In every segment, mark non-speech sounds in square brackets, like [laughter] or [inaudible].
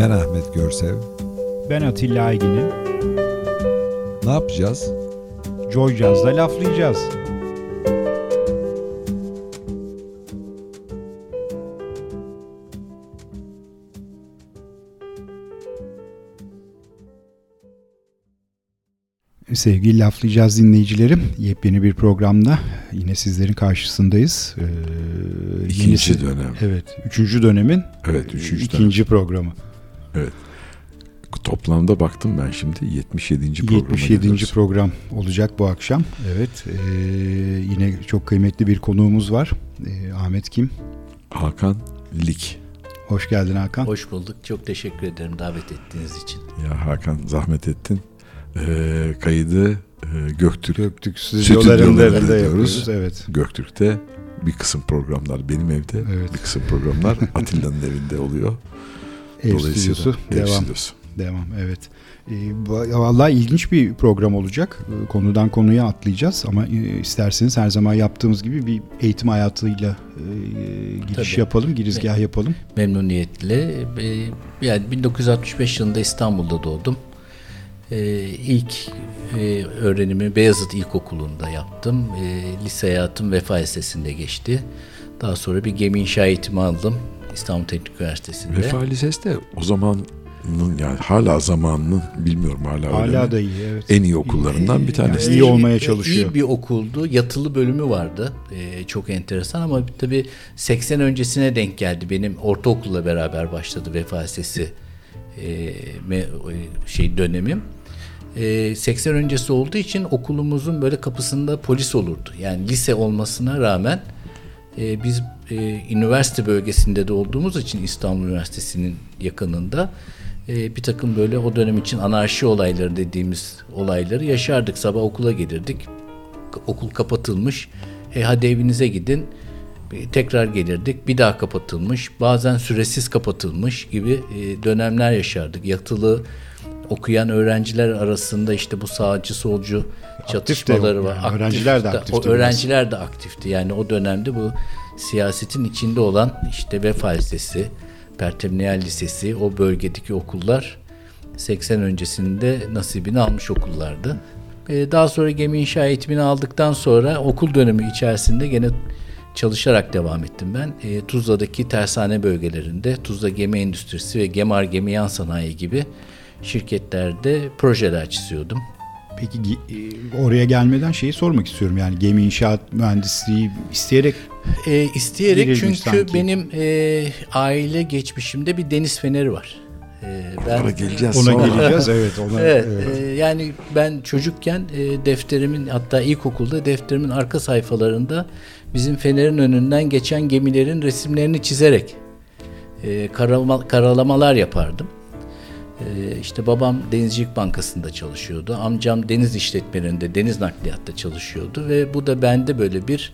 Ben Ahmet Görsev. Ben Atilla Aygin'im. Ne yapacağız? Joy Jazz'da laflayacağız. Sevgili laflayacağız dinleyicilerim. Yepyeni bir programda yine sizlerin karşısındayız. Ee, İkinci yenisi, dönem. Evet. Üçüncü dönemin evet, üçüncü ikinci dönem. programı. Evet. Toplamda baktım ben şimdi 77. programa 77. Gidiyoruz. program olacak bu akşam. Evet. E, yine çok kıymetli bir konuğumuz var. E, Ahmet kim? Hakan Lik. Hoş geldin Hakan. Hoş bulduk. Çok teşekkür ederim davet ettiğiniz için. Ya Hakan zahmet ettin. E, kaydı e, Göktürk, Göktürk stüdyolarında yapıyoruz. yapıyoruz. Evet. Göktürk'te bir kısım programlar benim evde, evet. bir kısım programlar [laughs] Atilla'nın evinde oluyor. Ev stüdyosu ev devam. Stüdyosu. Devam evet. E, vallahi ilginç bir program olacak. E, konudan konuya atlayacağız ama e, isterseniz her zaman yaptığımız gibi bir eğitim hayatıyla e, giriş Tabii. yapalım, girizgah yapalım. Memnuniyetle. E, yani 1965 yılında İstanbul'da doğdum. E, ilk e, öğrenimi Beyazıt İlkokulu'nda yaptım. E, lise hayatım Vefa Lisesi'nde geçti. Daha sonra bir gemi inşa eğitimi aldım İstanbul Teknik Üniversitesi'nde. Vefa Lisesi de o zaman yani hala zamanının bilmiyorum hala Hala da iyi evet. En iyi okullarından bir tanesi. Yani iyi olmaya çalışıyor. İyi bir okuldu. Yatılı bölümü vardı. Ee, çok enteresan ama tabii 80 öncesine denk geldi. Benim ortaokulla beraber başladı Vefa Lisesi e, şey dönemim. 80 öncesi olduğu için okulumuzun böyle kapısında polis olurdu. Yani lise olmasına rağmen e, biz e, üniversite bölgesinde de olduğumuz için İstanbul Üniversitesi'nin yakınında e, bir takım böyle o dönem için anarşi olayları dediğimiz olayları yaşardık. Sabah okula gelirdik. Okul kapatılmış. E hadi evinize gidin. E, tekrar gelirdik. Bir daha kapatılmış. Bazen süresiz kapatılmış gibi e, dönemler yaşardık. Yatılı okuyan öğrenciler arasında işte bu sağcı solcu çatışmaları var. Yani öğrenciler de aktifti. O öğrenciler de aktifti. Yani o dönemde bu siyasetin içinde olan işte Vefa Lisesi, Pertemniyel Lisesi, o bölgedeki okullar 80 öncesinde nasibini almış okullardı. Ee, daha sonra gemi inşa eğitimini aldıktan sonra okul dönemi içerisinde gene çalışarak devam ettim ben. E, Tuzla'daki tersane bölgelerinde Tuzla Gemi Endüstrisi ve Gemar Gemi Yan Sanayi gibi şirketlerde projeler çiziyordum. Peki e, oraya gelmeden şeyi sormak istiyorum. Yani gemi inşaat mühendisliği isteyerek e, isteyerek çünkü sanki. benim e, aile geçmişimde bir deniz feneri var. E, ben ona geleceğiz. Ona sonra. geleceğiz [laughs] evet. Ona, evet, evet. E, yani ben çocukken e, defterimin hatta ilkokulda defterimin arka sayfalarında bizim fenerin önünden geçen gemilerin resimlerini çizerek e, karalama, karalamalar yapardım. Ee, işte babam Denizcilik Bankası'nda çalışıyordu. Amcam deniz işletmelerinde, deniz nakliyatta çalışıyordu ve bu da bende böyle bir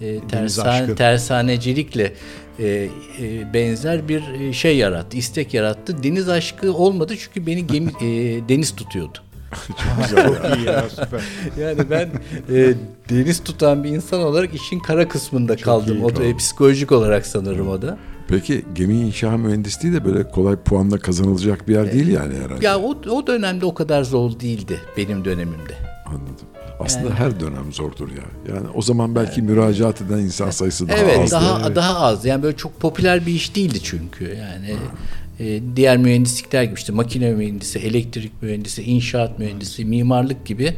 e, tersan, tersanecilikle e, e, benzer bir e, şey yarattı, istek yarattı. Deniz aşkı olmadı çünkü beni gemi, e, deniz tutuyordu. [laughs] Çok güzel. [laughs] Çok iyi ya süper. yani ben e, deniz tutan bir insan olarak işin kara kısmında Çok kaldım. O da e, psikolojik olarak sanırım o da. Peki gemi inşa mühendisliği de böyle kolay puanla kazanılacak bir yer değil yani herhalde. Ya o, o dönemde o kadar zor değildi benim dönemimde. Anladım. Aslında yani, her dönem zordur ya. Yani o zaman belki yani, müracaat eden insan sayısı daha evet, az. Daha, evet, daha az. Yani böyle çok popüler bir iş değildi çünkü. Yani e, diğer mühendislikler gibi işte makine mühendisi, elektrik mühendisi, inşaat mühendisi, mimarlık gibi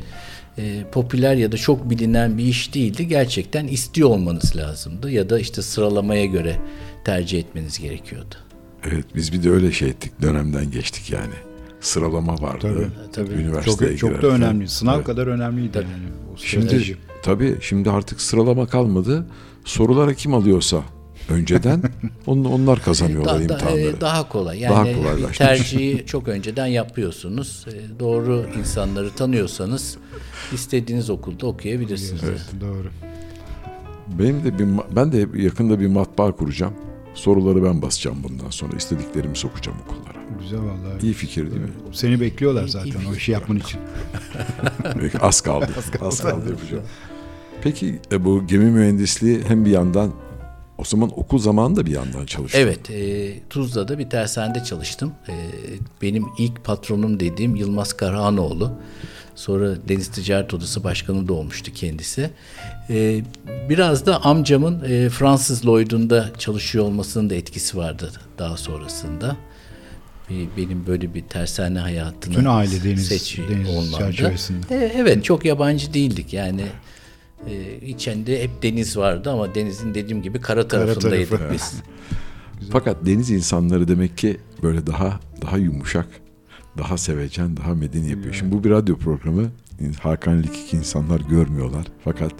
e, popüler ya da çok bilinen bir iş değildi. Gerçekten istiyor olmanız lazımdı ya da işte sıralamaya göre tercih etmeniz gerekiyordu. Evet biz bir de öyle şey ettik dönemden geçtik yani. Sıralama vardı. Tabii, tabii. Üniversiteye çok, çok da önemli. Sınav evet. kadar önemliydi. Tabii. Yani, şimdi tabii şimdi artık sıralama kalmadı. Sorulara kim alıyorsa önceden on, onlar kazanıyorlar [laughs] da, imtihanları. Da, daha kolay. Yani daha kolaylaştı. tercihi çok önceden yapıyorsunuz. E, doğru insanları tanıyorsanız istediğiniz okulda okuyabilirsiniz. Evet, doğru. Benim de bir ben de yakında bir matbaa kuracağım. Soruları ben basacağım bundan sonra. istediklerimi sokacağım okullara. Güzel vallahi. İyi fikir değil mi? Seni bekliyorlar zaten iyi, iyi o işi yapman için. [laughs] az kaldı. az kaldı, az kaldı yapacağım. Peki e, bu gemi mühendisliği hem bir yandan O zaman okul zamanında bir yandan çalıştın. Evet, e, Tuzla'da bir tersanede çalıştım. E, benim ilk patronum dediğim Yılmaz Karahanoğlu. Sonra Deniz Ticaret Odası Başkanı da olmuştu kendisi. E, biraz da amcamın e, Fransız Lloyd'unda çalışıyor olmasının da etkisi vardı daha sonrasında. Benim böyle bir tersane hayatını Bütün aile deniz, deniz çerçevesinde. E, evet, çok yabancı değildik yani. E, içinde hep deniz vardı ama denizin dediğim gibi kara tarafındaydık kara tarafı. biz. [laughs] Fakat deniz insanları demek ki böyle daha daha yumuşak, daha sevecen, daha medeni yapıyor. Şimdi bu bir radyo programı. Hakan Likik insanlar görmüyorlar. Fakat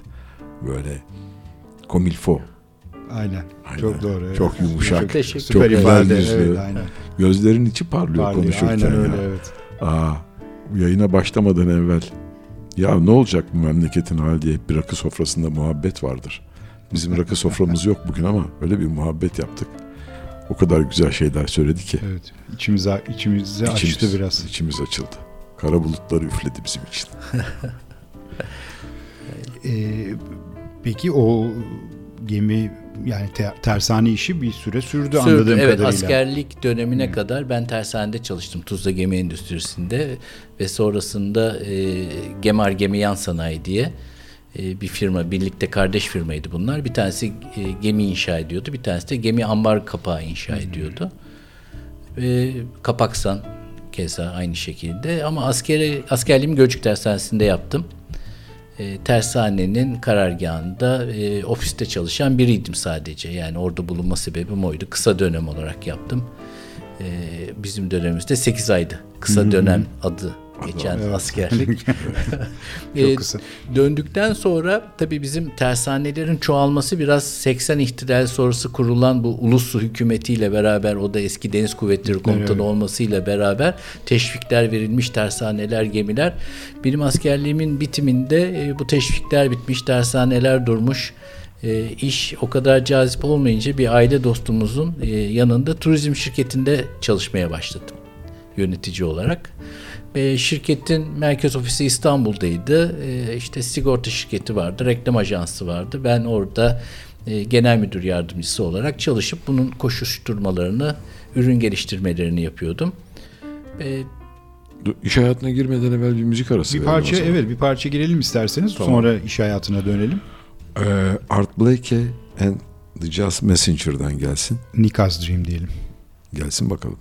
böyle komilfo. Aynen. aynen. Çok doğru. Evet. Çok yumuşak. Çok, çok güzel yüzlü. Evet, aynen. Gözlerin içi parlıyor, parlıyor konuşurken. Aynen öyle ya. evet. Aa, yayına başlamadan evvel ya ne olacak bu memleketin hali diye hep bir rakı sofrasında muhabbet vardır. Bizim rakı [laughs] soframız yok bugün ama öyle bir muhabbet yaptık. O kadar güzel şeyler söyledi ki. Evet. İçimize, içimizi içimiz, açtı biraz. İçimiz açıldı. Kara bulutları üfledi bizim için. [laughs] ee, peki o gemi yani te, tersane işi bir süre sürdü, sürdü anladığım evet, kadarıyla. askerlik dönemine hmm. kadar ben tersanede çalıştım Tuzla Gemi Endüstrisi'nde ve sonrasında e, Gemar Gemi Yan Sanayi diye e, bir firma, birlikte kardeş firmaydı bunlar. Bir tanesi e, gemi inşa ediyordu, bir tanesi de gemi ambar kapağı inşa hmm. ediyordu. E, Kapaksan keza aynı şekilde ama askeri askerliğimi Gölcük Tersanesi'nde yaptım e, tersanenin karargahında e, ofiste çalışan biriydim sadece. Yani orada bulunma sebebim oydu. Kısa dönem olarak yaptım. E, bizim dönemimizde 8 aydı. Kısa dönem adı geçen evet. askerlik. [laughs] Çok [laughs] kısa. Döndükten sonra tabii bizim tersanelerin çoğalması biraz 80 ihtilal sonrası kurulan bu Uluslu hükümetiyle beraber o da eski Deniz Kuvvetleri Komutanı evet. olmasıyla beraber teşvikler verilmiş tersaneler, gemiler. Benim askerliğimin bitiminde bu teşvikler bitmiş, tersaneler durmuş. E, iş o kadar cazip olmayınca bir aile dostumuzun e, yanında turizm şirketinde çalışmaya başladım yönetici olarak. E, şirketin merkez ofisi İstanbul'daydı. E, işte sigorta şirketi vardı, reklam ajansı vardı. Ben orada e, genel müdür yardımcısı olarak çalışıp bunun koşuşturmalarını, ürün geliştirmelerini yapıyordum. E, İş hayatına girmeden evvel bir müzik arası Bir parça evet bir parça girelim isterseniz tamam. sonra iş hayatına dönelim. Ee, Art Blakey and The Jazz Messenger'dan gelsin. Nick's Dream diyelim. Gelsin bakalım.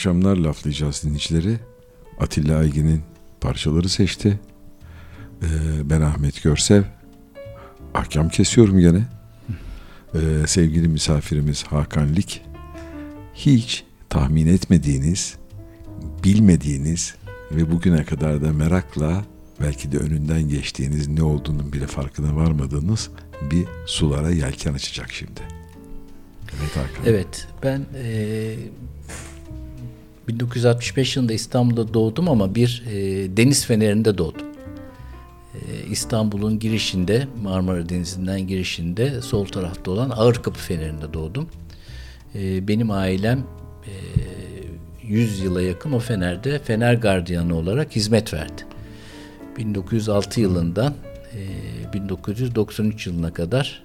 Akşamlar laflayacağız dinleyicileri. Atilla Aygin'in parçaları seçti. Ee, ben Ahmet Görsev. Ahkam kesiyorum gene. Ee, sevgili misafirimiz Hakan Lik. Hiç tahmin etmediğiniz, bilmediğiniz ve bugüne kadar da merakla belki de önünden geçtiğiniz ne olduğunun bile farkına varmadığınız bir sulara yelken açacak şimdi. Evet Hakan. Evet ben e, 1965 yılında İstanbul'da doğdum ama bir e, deniz fenerinde doğdum. E, İstanbul'un girişinde Marmara Denizi'nden girişinde sol tarafta olan Ağırkapı Feneri'nde doğdum. E, benim ailem e, 100 yıla yakın o fenerde fener gardiyanı olarak hizmet verdi. 1906 yılından e, 1993 yılına kadar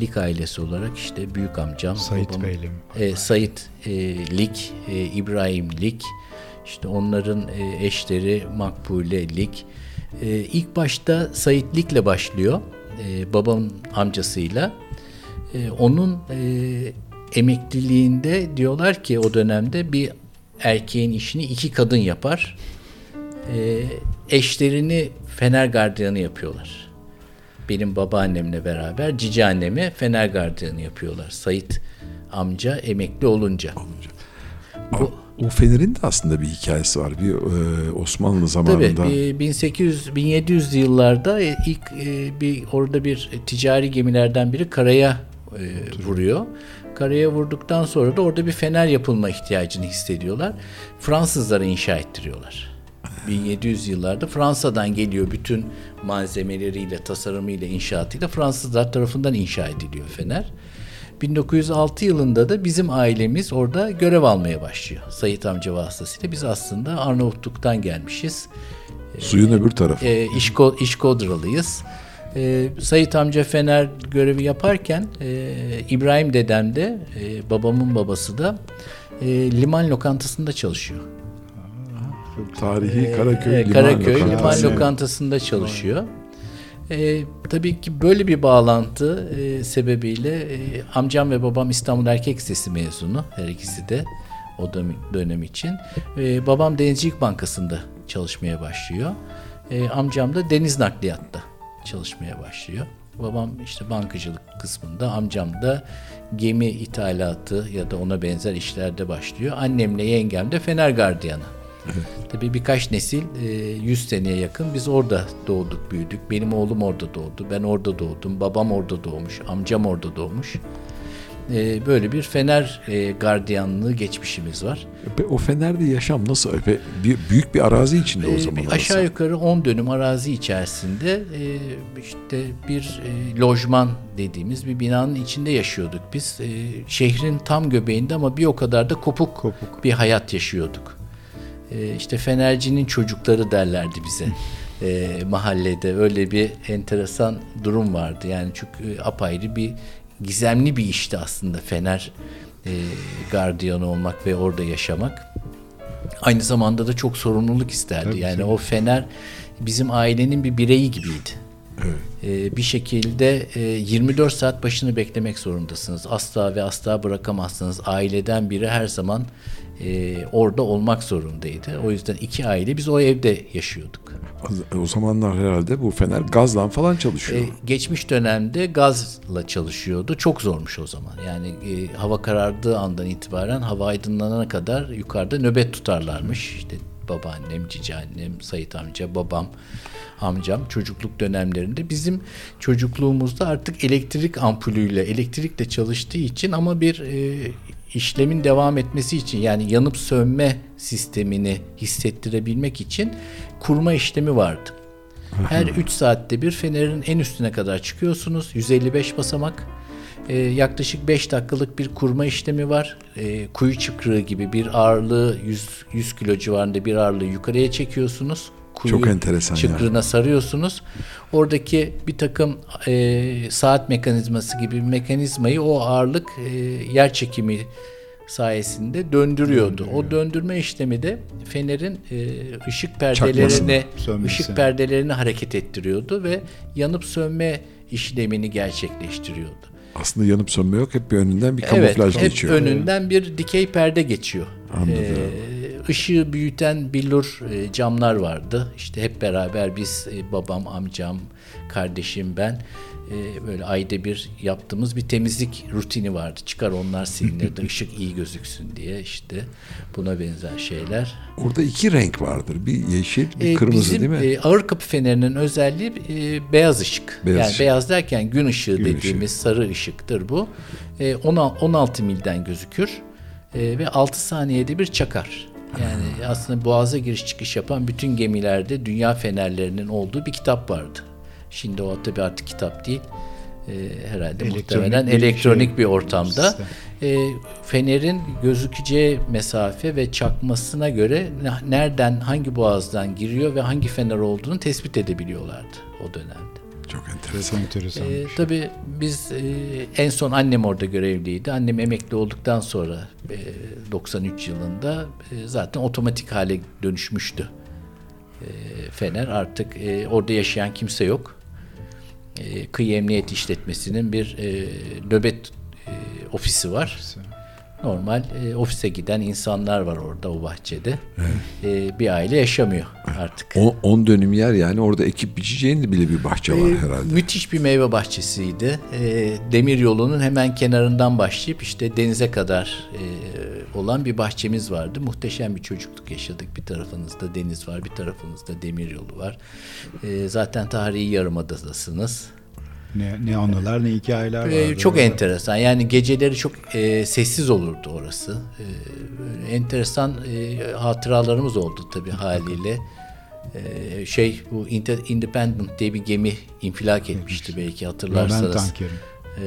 Lik ailesi olarak işte büyük amcam Sait babam, Bey'le e, Sait e, Lik, e, İbrahim Lik, işte onların e, eşleri Makbule Lik. E, ilk başta Sait Lik'le başlıyor e, babamın amcasıyla. E, onun e, emekliliğinde diyorlar ki o dönemde bir erkeğin işini iki kadın yapar. E, eşlerini fener gardiyanı yapıyorlar. Benim babaannemle beraber cici annemi fener gardiyanı yapıyorlar. Sayit amca emekli olunca. olunca. Bu, o fenerin de aslında bir hikayesi var. Bir e, Osmanlı zamanında. Tabii 1800 1700 yıllarda ilk e, bir orada bir ticari gemilerden biri karaya e, vuruyor. Karaya vurduktan sonra da orada bir fener yapılma ihtiyacını hissediyorlar. Fransızlara inşa ettiriyorlar. 1700 yıllarda Fransa'dan geliyor bütün malzemeleriyle, tasarımıyla, inşaatıyla Fransızlar tarafından inşa ediliyor Fener. 1906 yılında da bizim ailemiz orada görev almaya başlıyor. Sayit amca vasıtasıyla biz aslında Arnavutluk'tan gelmişiz. Suyun öbür tarafı. E, İşko, İşkodralıyız. E, Sayit amca Fener görevi yaparken e, İbrahim dedem de e, babamın babası da e, liman lokantasında çalışıyor. Tarihi Karaköy, e, Liman, Karaköy Lokantası. Liman Lokantası'nda çalışıyor. E, tabii ki böyle bir bağlantı e, sebebiyle e, amcam ve babam İstanbul Erkek Lisesi mezunu her ikisi de o dönem için. E, babam Denizcilik Bankası'nda çalışmaya başlıyor. E, amcam da deniz nakliyatta çalışmaya başlıyor. Babam işte bankacılık kısmında, amcam da gemi ithalatı ya da ona benzer işlerde başlıyor. Annemle yengem de fener gardiyanı. Tabii birkaç nesil, 100 e, seneye yakın biz orada doğduk, büyüdük. Benim oğlum orada doğdu, ben orada doğdum, babam orada doğmuş, amcam orada doğmuş. E, böyle bir fener e, gardiyanlığı geçmişimiz var. O fenerde yaşam nasıl? Büyük bir arazi içinde o zaman. Aşağı yukarı 10 dönüm arazi içerisinde işte bir lojman dediğimiz bir binanın içinde yaşıyorduk biz. Şehrin tam göbeğinde ama bir o kadar da kopuk, kopuk. bir hayat yaşıyorduk e, işte Fenercinin çocukları derlerdi bize. [laughs] E, mahallede öyle bir enteresan durum vardı. Yani çünkü e, apayrı bir gizemli bir işti aslında Fener e, gardiyanı olmak ve orada yaşamak. Aynı zamanda da çok sorumluluk isterdi. Tabii yani ki. o Fener bizim ailenin bir bireyi gibiydi. Evet. Ee, bir şekilde e, 24 saat başını beklemek zorundasınız. Asla ve asla bırakamazsınız. Aileden biri her zaman e, orada olmak zorundaydı. O yüzden iki aile biz o evde yaşıyorduk. O zamanlar herhalde bu fener gazla falan çalışıyor. E, geçmiş dönemde gazla çalışıyordu. Çok zormuş o zaman. Yani e, hava karardığı andan itibaren hava aydınlanana kadar yukarıda nöbet tutarlarmış. İşte babaannem, cici annem, Sayit amca, babam, amcam çocukluk dönemlerinde. Bizim çocukluğumuzda artık elektrik ampulüyle, elektrikle çalıştığı için ama bir e, işlemin devam etmesi için yani yanıp sönme sistemini hissettirebilmek için kurma işlemi vardı. Her 3 saatte bir fenerin en üstüne kadar çıkıyorsunuz. 155 basamak. Ee, yaklaşık 5 dakikalık bir kurma işlemi var. Ee, kuyu çıkrığı gibi bir ağırlığı 100, 100 kilo civarında bir ağırlığı yukarıya çekiyorsunuz. Kuyu Çok enteresan çıkrığına ya. sarıyorsunuz. Oradaki bir takım e, saat mekanizması gibi bir mekanizmayı o ağırlık e, yer çekimi sayesinde döndürüyordu. Döndürüyor. O döndürme işlemi de fenerin e, ışık perdelerini ışık perdelerini hareket ettiriyordu ve yanıp sönme işlemini gerçekleştiriyordu. Aslında yanıp sönme yok. Hep bir önünden bir kamuflaj evet, geçiyor. hep önünden bir dikey perde geçiyor. Anladım. Ee, ışığı büyüten billur e, camlar vardı. İşte hep beraber biz e, babam, amcam, kardeşim ben e, böyle ayda bir yaptığımız bir temizlik rutini vardı. Çıkar onlar silinirdi [laughs] ışık iyi gözüksün diye işte buna benzer şeyler. Orada iki renk vardır. Bir yeşil, bir Ee, kırmızı bizim, değil mi? e, ağır kapı fenerinin özelliği e, beyaz ışık. Beyaz yani ışık. beyaz derken gün ışığı Gün dediğimiz sarı ışıktır bu. E, 16, 16 milden gözükür E, ve 6 saniyede bir çakar. Yani aslında boğaza giriş çıkış yapan bütün gemilerde dünya fenerlerinin olduğu bir kitap vardı. Şimdi o tabii artık kitap değil. E, herhalde Elektronik muhtemelen bir elektronik şey, bir ortamda. E, fenerin gözükeceği mesafe ve çakmasına göre ne- nereden hangi boğazdan giriyor ve hangi fener olduğunu tespit edebiliyorlardı o dönemde. Çok enteresan. Çok enteresan. E, tabii biz e, en son annem orada görevliydi. Annem emekli olduktan sonra e, 93 yılında e, zaten otomatik hale dönüşmüştü. E, fener artık e, orada yaşayan kimse yok. E, kıyı emniyet işletmesinin bir e, nöbet e, ofisi var. Normal e, ofise giden insanlar var orada o bahçede. E, bir aile yaşamıyor artık. 10 dönüm yer yani orada ekip biçeceğin bile bir bahçe var E, herhalde. Müthiş bir meyve bahçesiydi. E, demir yolunun hemen kenarından başlayıp işte denize kadar e, olan bir bahçemiz vardı. Muhteşem bir çocukluk yaşadık. Bir tarafınızda deniz var, bir tarafınızda demir yolu var. E, zaten tarihi yarımadadasınız. Ne, ne anılar ne hikayeler Ee, vardı. çok orada. enteresan. Yani geceleri çok e, sessiz olurdu orası. E, enteresan e, hatıralarımız oldu tabii haliyle. E, şey bu Independent diye bir gemi infilak etmişti belki hatırlarsanız. Roman tankeri.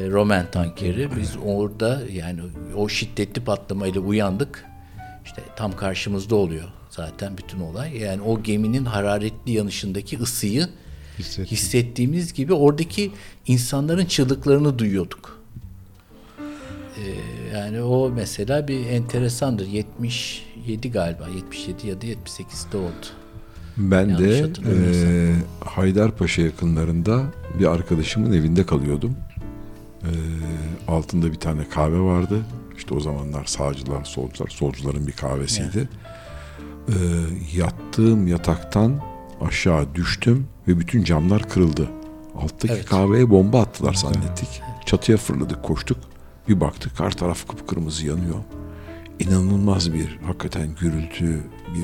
E, Roman tankeri. Biz orada yani o şiddetli patlamayla uyandık. İşte tam karşımızda oluyor zaten bütün olay. Yani o geminin hararetli yanışındaki ısıyı Hissettim. hissettiğimiz gibi oradaki insanların çığlıklarını duyuyorduk. Ee, yani o mesela bir enteresandır. 77 galiba, 77 ya da 78'de oldu. Ben Yanlış de e, Haydarpaşa yakınlarında bir arkadaşımın evinde kalıyordum. E, altında bir tane kahve vardı. İşte o zamanlar sağcılar, solcular, solcuların bir kahvesiydi. E, yattığım yataktan aşağı düştüm ve bütün camlar kırıldı. Alttaki Evet. kahveye bomba attılar zannettik. Çatıya fırladık, koştuk. Bir baktık her taraf kıpkırmızı yanıyor. İnanılmaz bir hakikaten gürültü, bir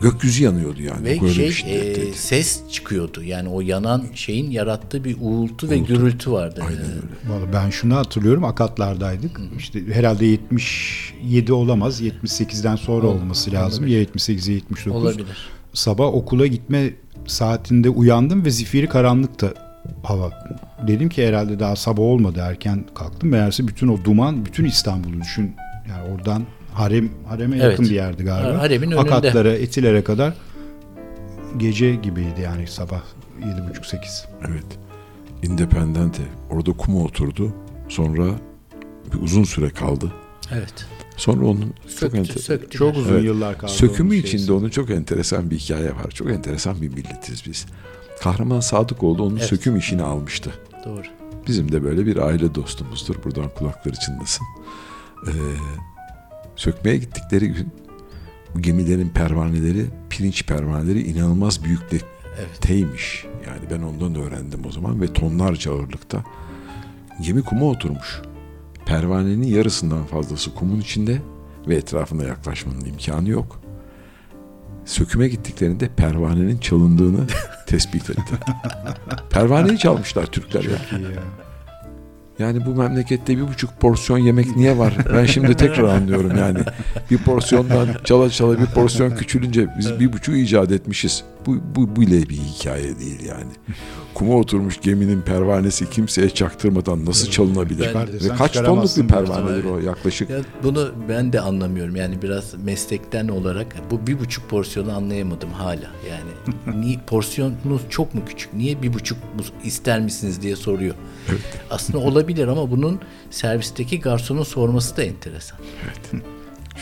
gökyüzü yanıyordu yani. Ve Böyle şey bir e, ses çıkıyordu. Yani o yanan şeyin yarattığı bir uğultu ve Uğultu. gürültü vardı. Aynen öyle. Vallahi ben şunu hatırlıyorum Akatlar'daydık. İşte herhalde 77 olamaz. 78'den sonra Ol- olması lazım. Ya 78 ya 79. Olabilir. Sabah okula gitme saatinde uyandım ve zifiri karanlıkta hava. Dedim ki herhalde daha sabah olmadı erken kalktım. Meğerse bütün o duman bütün İstanbul'u düşün. Yani oradan harem hareme Evet. yakın bir yerdi galiba. Haremin önünde. Akatlara, Etiler'e kadar gece gibiydi yani sabah 7.30-8. Evet. Independente. Orada kuma oturdu. Sonra bir uzun süre kaldı. Evet. Sonra onun çok enter- söktüler. Çok uzun Evet. yıllar kaldı. sökümü onun içinde onun çok enteresan bir hikaye var. Çok enteresan bir milletiz biz. Kahraman Sadıkoğlu onun Evet. söküm işini almıştı. Doğru. Bizim de böyle bir aile dostumuzdur. Buradan kulakları çınlasın. Ee, sökmeye gittikleri gün bu gemilerin pervaneleri, pirinç pervaneleri inanılmaz büyüklükteymiş. Yani ben ondan öğrendim o zaman ve tonlarca ağırlıkta. Gemi kuma oturmuş. Pervanenin yarısından fazlası kumun içinde ve etrafına yaklaşmanın imkanı yok. Söküme gittiklerinde pervanenin çalındığını [laughs] tespit etti. Pervaneyi çalmışlar Türkler ya. İyi ya. Yani bu memlekette bir buçuk porsiyon yemek niye var? Ben şimdi tekrar anlıyorum yani. Bir porsiyondan çala çala bir porsiyon küçülünce biz bir buçuğu icat etmişiz. Bu, bu bile bir hikaye değil yani. Kuma oturmuş geminin pervanesi kimseye çaktırmadan nasıl çalınabilir? Ben- Ve kaç tonluk bir pervanedir o yaklaşık? Ya bunu ben de anlamıyorum. Yani biraz meslekten olarak bu bir buçuk porsiyonu anlayamadım hala. Yani [laughs] niye porsiyonunuz çok mu küçük? Niye bir buçuk bu- ister misiniz diye soruyor. Aslında olabilir ama bunun servisteki garsonun sorması da enteresan.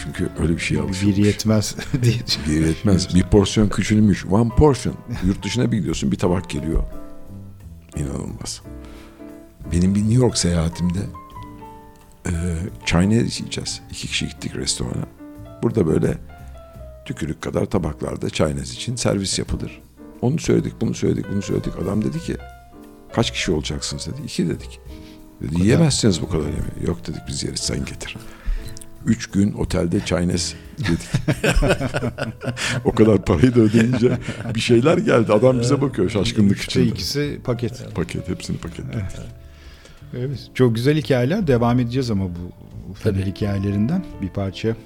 Çünkü öyle bir şey Bir alışılmış. yetmez [laughs] diye. Bir yetmez. Bir porsiyon küçülmüş. One portion. Yurt dışına bir gidiyorsun bir tabak geliyor. İnanılmaz. Benim bir New York seyahatimde e, Chinese yiyeceğiz. İki kişi gittik restorana. Burada böyle tükürük kadar tabaklarda çaynaz için servis yapılır. Onu söyledik, bunu söyledik, bunu söyledik. Adam dedi ki kaç kişi olacaksınız dedi. İki dedik. Dedi yiyemezsiniz bu kadar yemeği. Yok dedik biz yeriz sen getir. Üç gün otelde çaynes dedik. o kadar parayı da ödeyince bir şeyler geldi. Adam bize bakıyor şaşkınlık Üçte içinde. ikisi paket. Paket hepsini paketledi. Evet. Çok güzel hikayeler. Devam edeceğiz ama bu, Tabii. hikayelerinden bir parça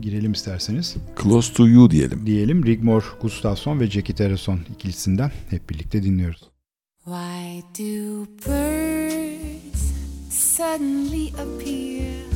girelim isterseniz. Close to you diyelim. Diyelim Rigmor Gustafsson ve Jackie Terrason ikilisinden hep birlikte dinliyoruz. Why do birds suddenly appear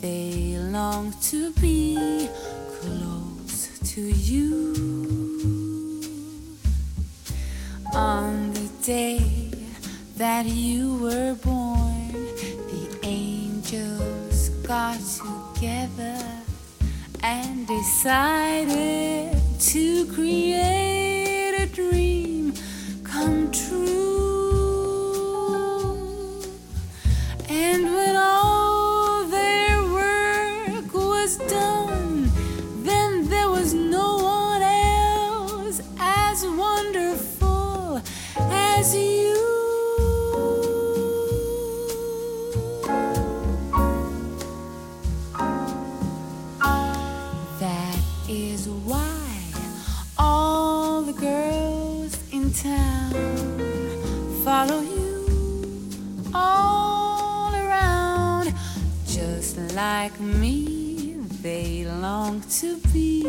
they long to be close to you. On the day that you were born, the angels got together and decided to create a dream come true. And when all like me, they long to be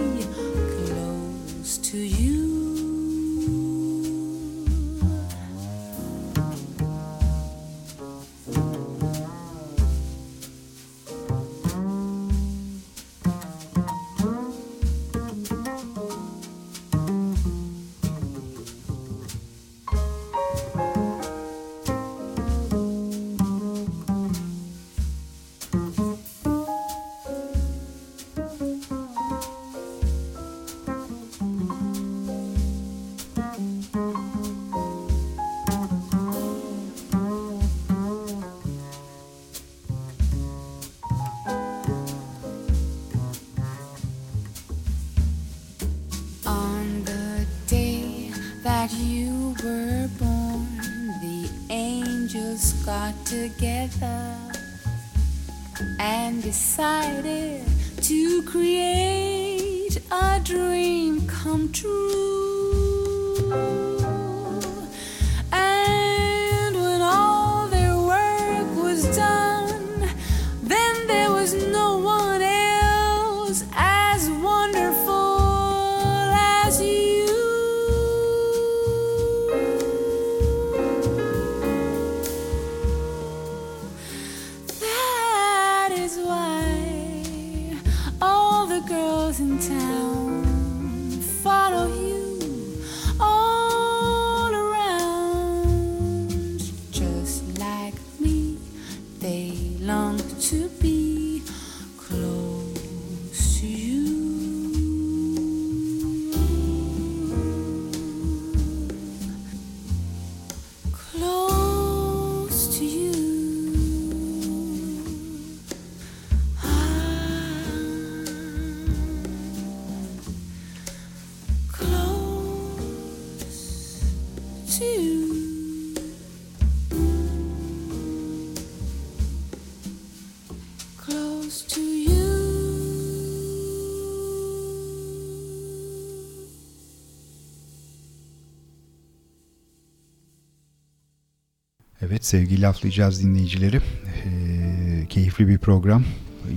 sevgili laflayacağız dinleyicileri. Ee, keyifli bir program.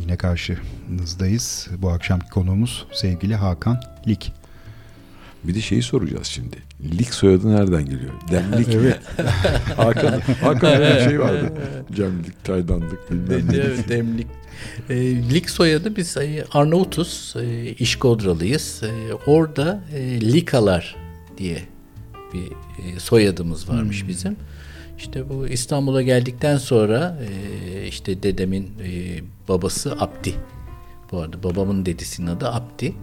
Yine karşınızdayız. Bu akşamki konuğumuz sevgili Hakan Lik. Bir de şeyi soracağız şimdi. Lik soyadı nereden geliyor? Demlik. evet. [laughs] Hakan, Hakan bir şey vardı. Cemlik, çaydanlık bilmem ne. Evet, demlik. E, lik soyadı biz e, Arnavutuz, e, İşkodralıyız. E, orada e, Likalar diye bir e, soyadımız varmış hmm. bizim. İşte bu İstanbul'a geldikten sonra e, işte dedemin e, babası Abdi. Bu arada babamın dedesinin adı Abdi.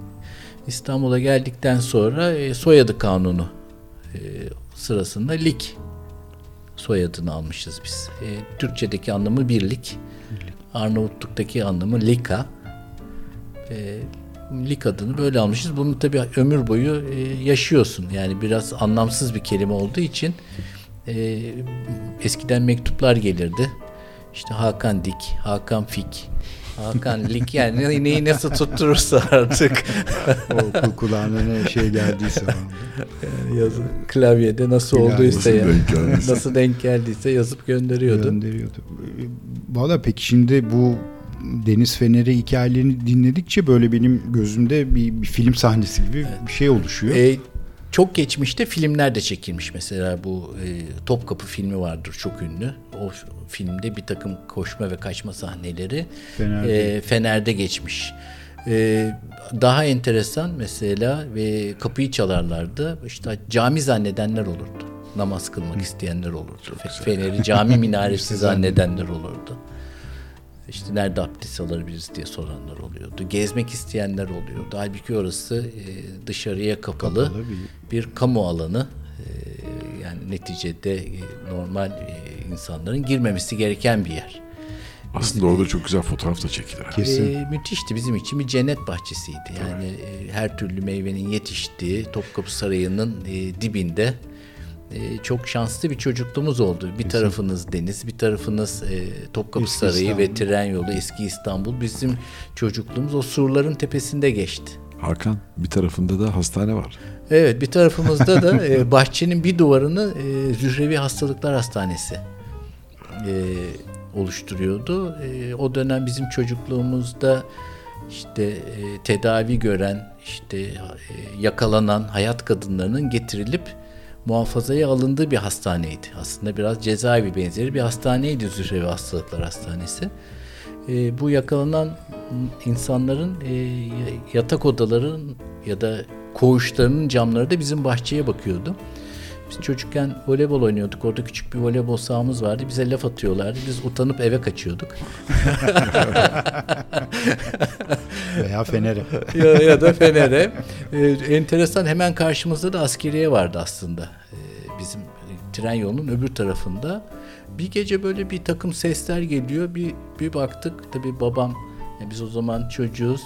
İstanbul'a geldikten sonra e, soyadı kanunu sırasında lik soyadını almışız biz. Türkçedeki anlamı birlik. Arnavutluk'taki anlamı lika. Lik adını böyle almışız. Bunu tabii ömür boyu yaşıyorsun. Yani biraz anlamsız bir kelime olduğu için e, eskiden mektuplar gelirdi. İşte Hakan Dik, Hakan Fik, Hakan Lik [laughs] yani neyi nasıl tutturursa artık. o kulağına ne şey geldiyse. yani yazı, klavyede nasıl Klavye. olduysa ya, [laughs] nasıl denk geldiyse yazıp gönderiyordu. Gönderiyordu. Valla peki şimdi bu Deniz Feneri hikayelerini dinledikçe böyle benim gözümde bir, bir film sahnesi gibi evet. bir şey oluşuyor. E, çok geçmişte filmler de çekilmiş. Mesela bu e, Topkapı filmi vardır çok ünlü. O filmde bir takım koşma ve kaçma sahneleri Fener'de, e, Fener'de geçmiş. E, daha enteresan mesela ve kapıyı çalarlardı. İşte cami zannedenler olurdu. Namaz kılmak isteyenler olurdu. Feneri cami [laughs] minaresi zannedenler olurdu. İşte nerede abdest alabiliriz diye soranlar oluyordu. Gezmek isteyenler oluyordu. Halbuki orası e, dışarıya kapalı, kapalı bir... bir kamu alanı. E, yani neticede e, normal e, insanların girmemesi gereken bir yer. Aslında orada çok güzel fotoğraf da çekilir. Kesin. E, müthişti bizim için bir cennet bahçesiydi. Yani e, her türlü meyvenin yetiştiği Topkapı Sarayı'nın e, dibinde e, çok şanslı bir çocukluğumuz oldu. Bir Kesin. tarafınız deniz, bir tarafınız e, Topkapı eski Sarayı İstanbul. ve tren yolu, eski İstanbul. Bizim çocukluğumuz o surların tepesinde geçti. Hakan bir tarafında da hastane var. Evet bir tarafımızda da [laughs] e, bahçenin bir duvarını e, Zührevi Hastalıklar Hastanesi e, oluşturuyordu. E, o dönem bizim çocukluğumuzda işte e, tedavi gören, işte e, yakalanan hayat kadınlarının getirilip muhafazaya alındığı bir hastaneydi. Aslında biraz cezaevi benzeri bir hastaneydi Zührevi Hastalıklar Hastanesi. E, bu yakalanan insanların e, yatak odaların ya da koğuşlarının camları da bizim bahçeye bakıyordu. Biz çocukken voleybol oynuyorduk. Orada küçük bir voleybol sahamız vardı. Bize laf atıyorlardı. Biz utanıp eve kaçıyorduk. [laughs] Veya Fener'e. [laughs] ya, ya da Fener'e. Ee, enteresan hemen karşımızda da askeriye vardı aslında. Ee, bizim tren yolunun öbür tarafında. Bir gece böyle bir takım sesler geliyor. Bir, bir baktık tabii babam yani biz o zaman çocuğuz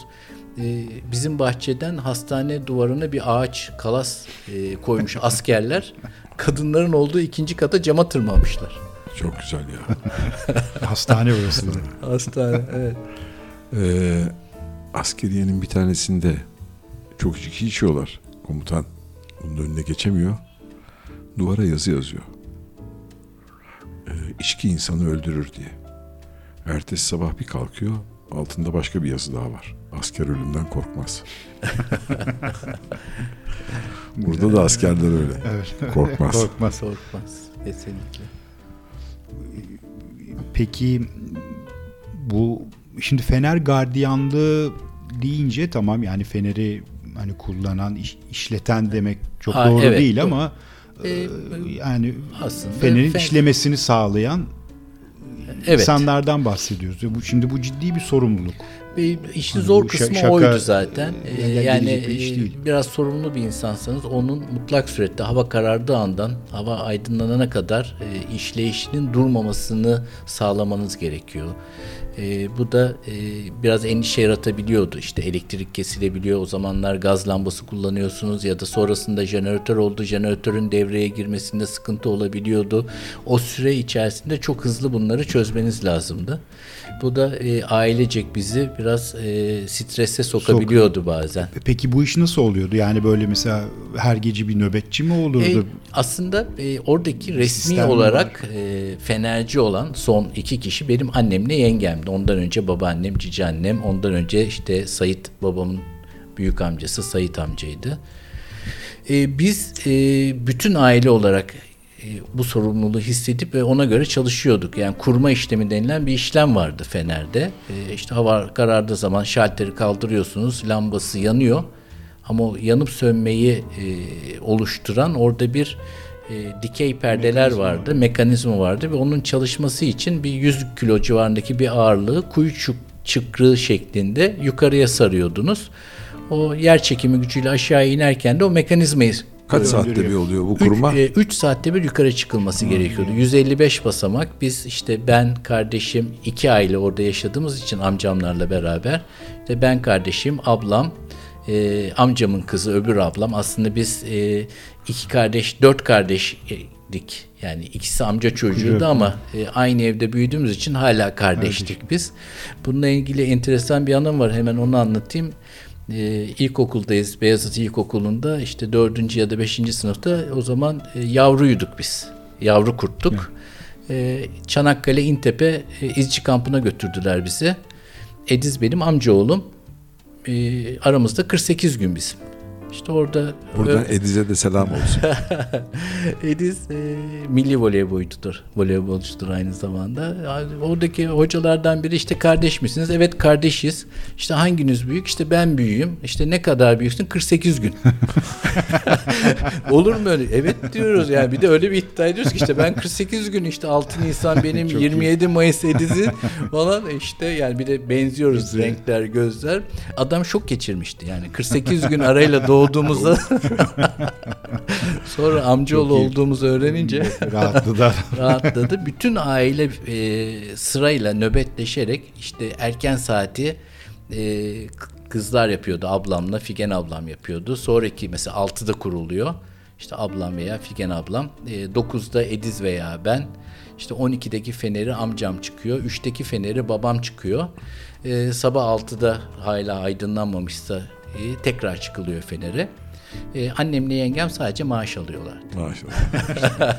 e, bizim bahçeden hastane duvarına bir ağaç kalas e, koymuş [laughs] askerler. Kadınların olduğu ikinci kata cama tırmanmışlar. Çok güzel ya. [laughs] hastane burası. hastane evet. Ee, askeriyenin bir tanesinde çok içki içiyorlar. Komutan bunun önüne geçemiyor. Duvara yazı yazıyor. Ee, içki insanı öldürür diye. Ertesi sabah bir kalkıyor. Altında başka bir yazı daha var. Asker ölümden korkmaz. [laughs] Burada da askerler öyle. Evet. Korkmaz. korkmaz. Korkmaz. Kesinlikle. Peki bu şimdi Fener gardiyanlığı deyince tamam yani Fener'i hani kullanan, iş, işleten demek çok ha, doğru evet, değil doğru. ama ee, yani aslında Fener'in Fener... işlemesini sağlayan evet. insanlardan bahsediyoruz. Bu şimdi bu ciddi bir sorumluluk. İşin hani zor kısmı şaka, oydu zaten. Ee, yani bir iş e, değil. biraz sorumlu bir insansanız onun mutlak surette hava karardığı andan hava aydınlanana kadar e, işleyişinin durmamasını sağlamanız gerekiyor. E, bu da e, biraz endişe yaratabiliyordu. İşte elektrik kesilebiliyor. O zamanlar gaz lambası kullanıyorsunuz ya da sonrasında jeneratör oldu. Jeneratörün devreye girmesinde sıkıntı olabiliyordu. O süre içerisinde çok hızlı bunları çözmeniz lazımdı. Bu da e, ailecek bizi biraz e, strese sokabiliyordu Sok. bazen. Peki bu iş nasıl oluyordu? Yani böyle mesela her gece bir nöbetçi mi olurdu? E, aslında e, oradaki resmi Sistem olarak e, fenerci olan son iki kişi benim annemle yengemdi. Ondan önce babaannem, cici annem, ondan önce işte Sayit babamın büyük amcası Sayit amcaydı. E, biz e, bütün aile olarak e, bu sorumluluğu hissedip ve ona göre çalışıyorduk. Yani kurma işlemi denilen bir işlem vardı Fener'de. E, işte hava karardığı zaman şalteri kaldırıyorsunuz, lambası yanıyor. Ama o yanıp sönmeyi e, oluşturan orada bir e, dikey perdeler vardı, mekanizma vardı ve onun çalışması için bir 100 kilo civarındaki bir ağırlığı kuyu çıkrığı şeklinde yukarıya sarıyordunuz. O yer çekimi gücüyle aşağı inerken de o mekanizmayı Kaç saatte bir oluyor bu kuruma? 3 e, saatte bir yukarı çıkılması hmm. gerekiyordu. 155 basamak. Biz işte ben, kardeşim, iki aile orada yaşadığımız için amcamlarla beraber. İşte ben kardeşim, ablam, e, amcamın kızı, öbür ablam. Aslında biz e, iki kardeş, dört kardeşdik. Yani ikisi amca çocuğuydu ama e, aynı evde büyüdüğümüz için hala kardeştik Kardeş. biz. Bununla ilgili enteresan bir anım var. Hemen onu anlatayım e, ilkokuldayız. Beyazıt İlkokulu'nda işte dördüncü ya da beşinci sınıfta o zaman e, yavruyduk biz. Yavru kurttuk. E, Çanakkale İntepe e, izci kampına götürdüler bizi. Ediz benim amcaoğlum. E, aramızda 48 gün bizim. İşte orada... Buradan Ediz'e de selam olsun. [laughs] Ediz e, milli voleybolcudur. Voleybolcudur aynı zamanda. Oradaki hocalardan biri işte kardeş misiniz? Evet kardeşiz. İşte hanginiz büyük? İşte ben büyüğüm. İşte ne kadar büyüksün? 48 gün. [laughs] [laughs] Olur mu öyle? Evet diyoruz yani. Bir de öyle bir iddia ediyoruz ki işte ben 48 gün işte 6 Nisan benim 27 Mayıs Ediz'i falan işte yani bir de benziyoruz renkler gözler. Adam şok geçirmişti yani 48 gün arayla doğdu doğduğumuzu [laughs] sonra amcaoğlu olduğumuzu öğrenince rahatladı. [laughs] rahatladı. Bütün aile e, sırayla nöbetleşerek işte erken saati e, kızlar yapıyordu ablamla Figen ablam yapıyordu. Sonraki mesela 6'da kuruluyor. İşte ablam veya Figen ablam. E, 9'da Ediz veya ben. İşte 12'deki feneri amcam çıkıyor. 3'teki feneri babam çıkıyor. E, sabah 6'da hala aydınlanmamışsa e, tekrar çıkılıyor Fener'e. E, annemle yengem sadece maaş alıyorlar. Maşallah.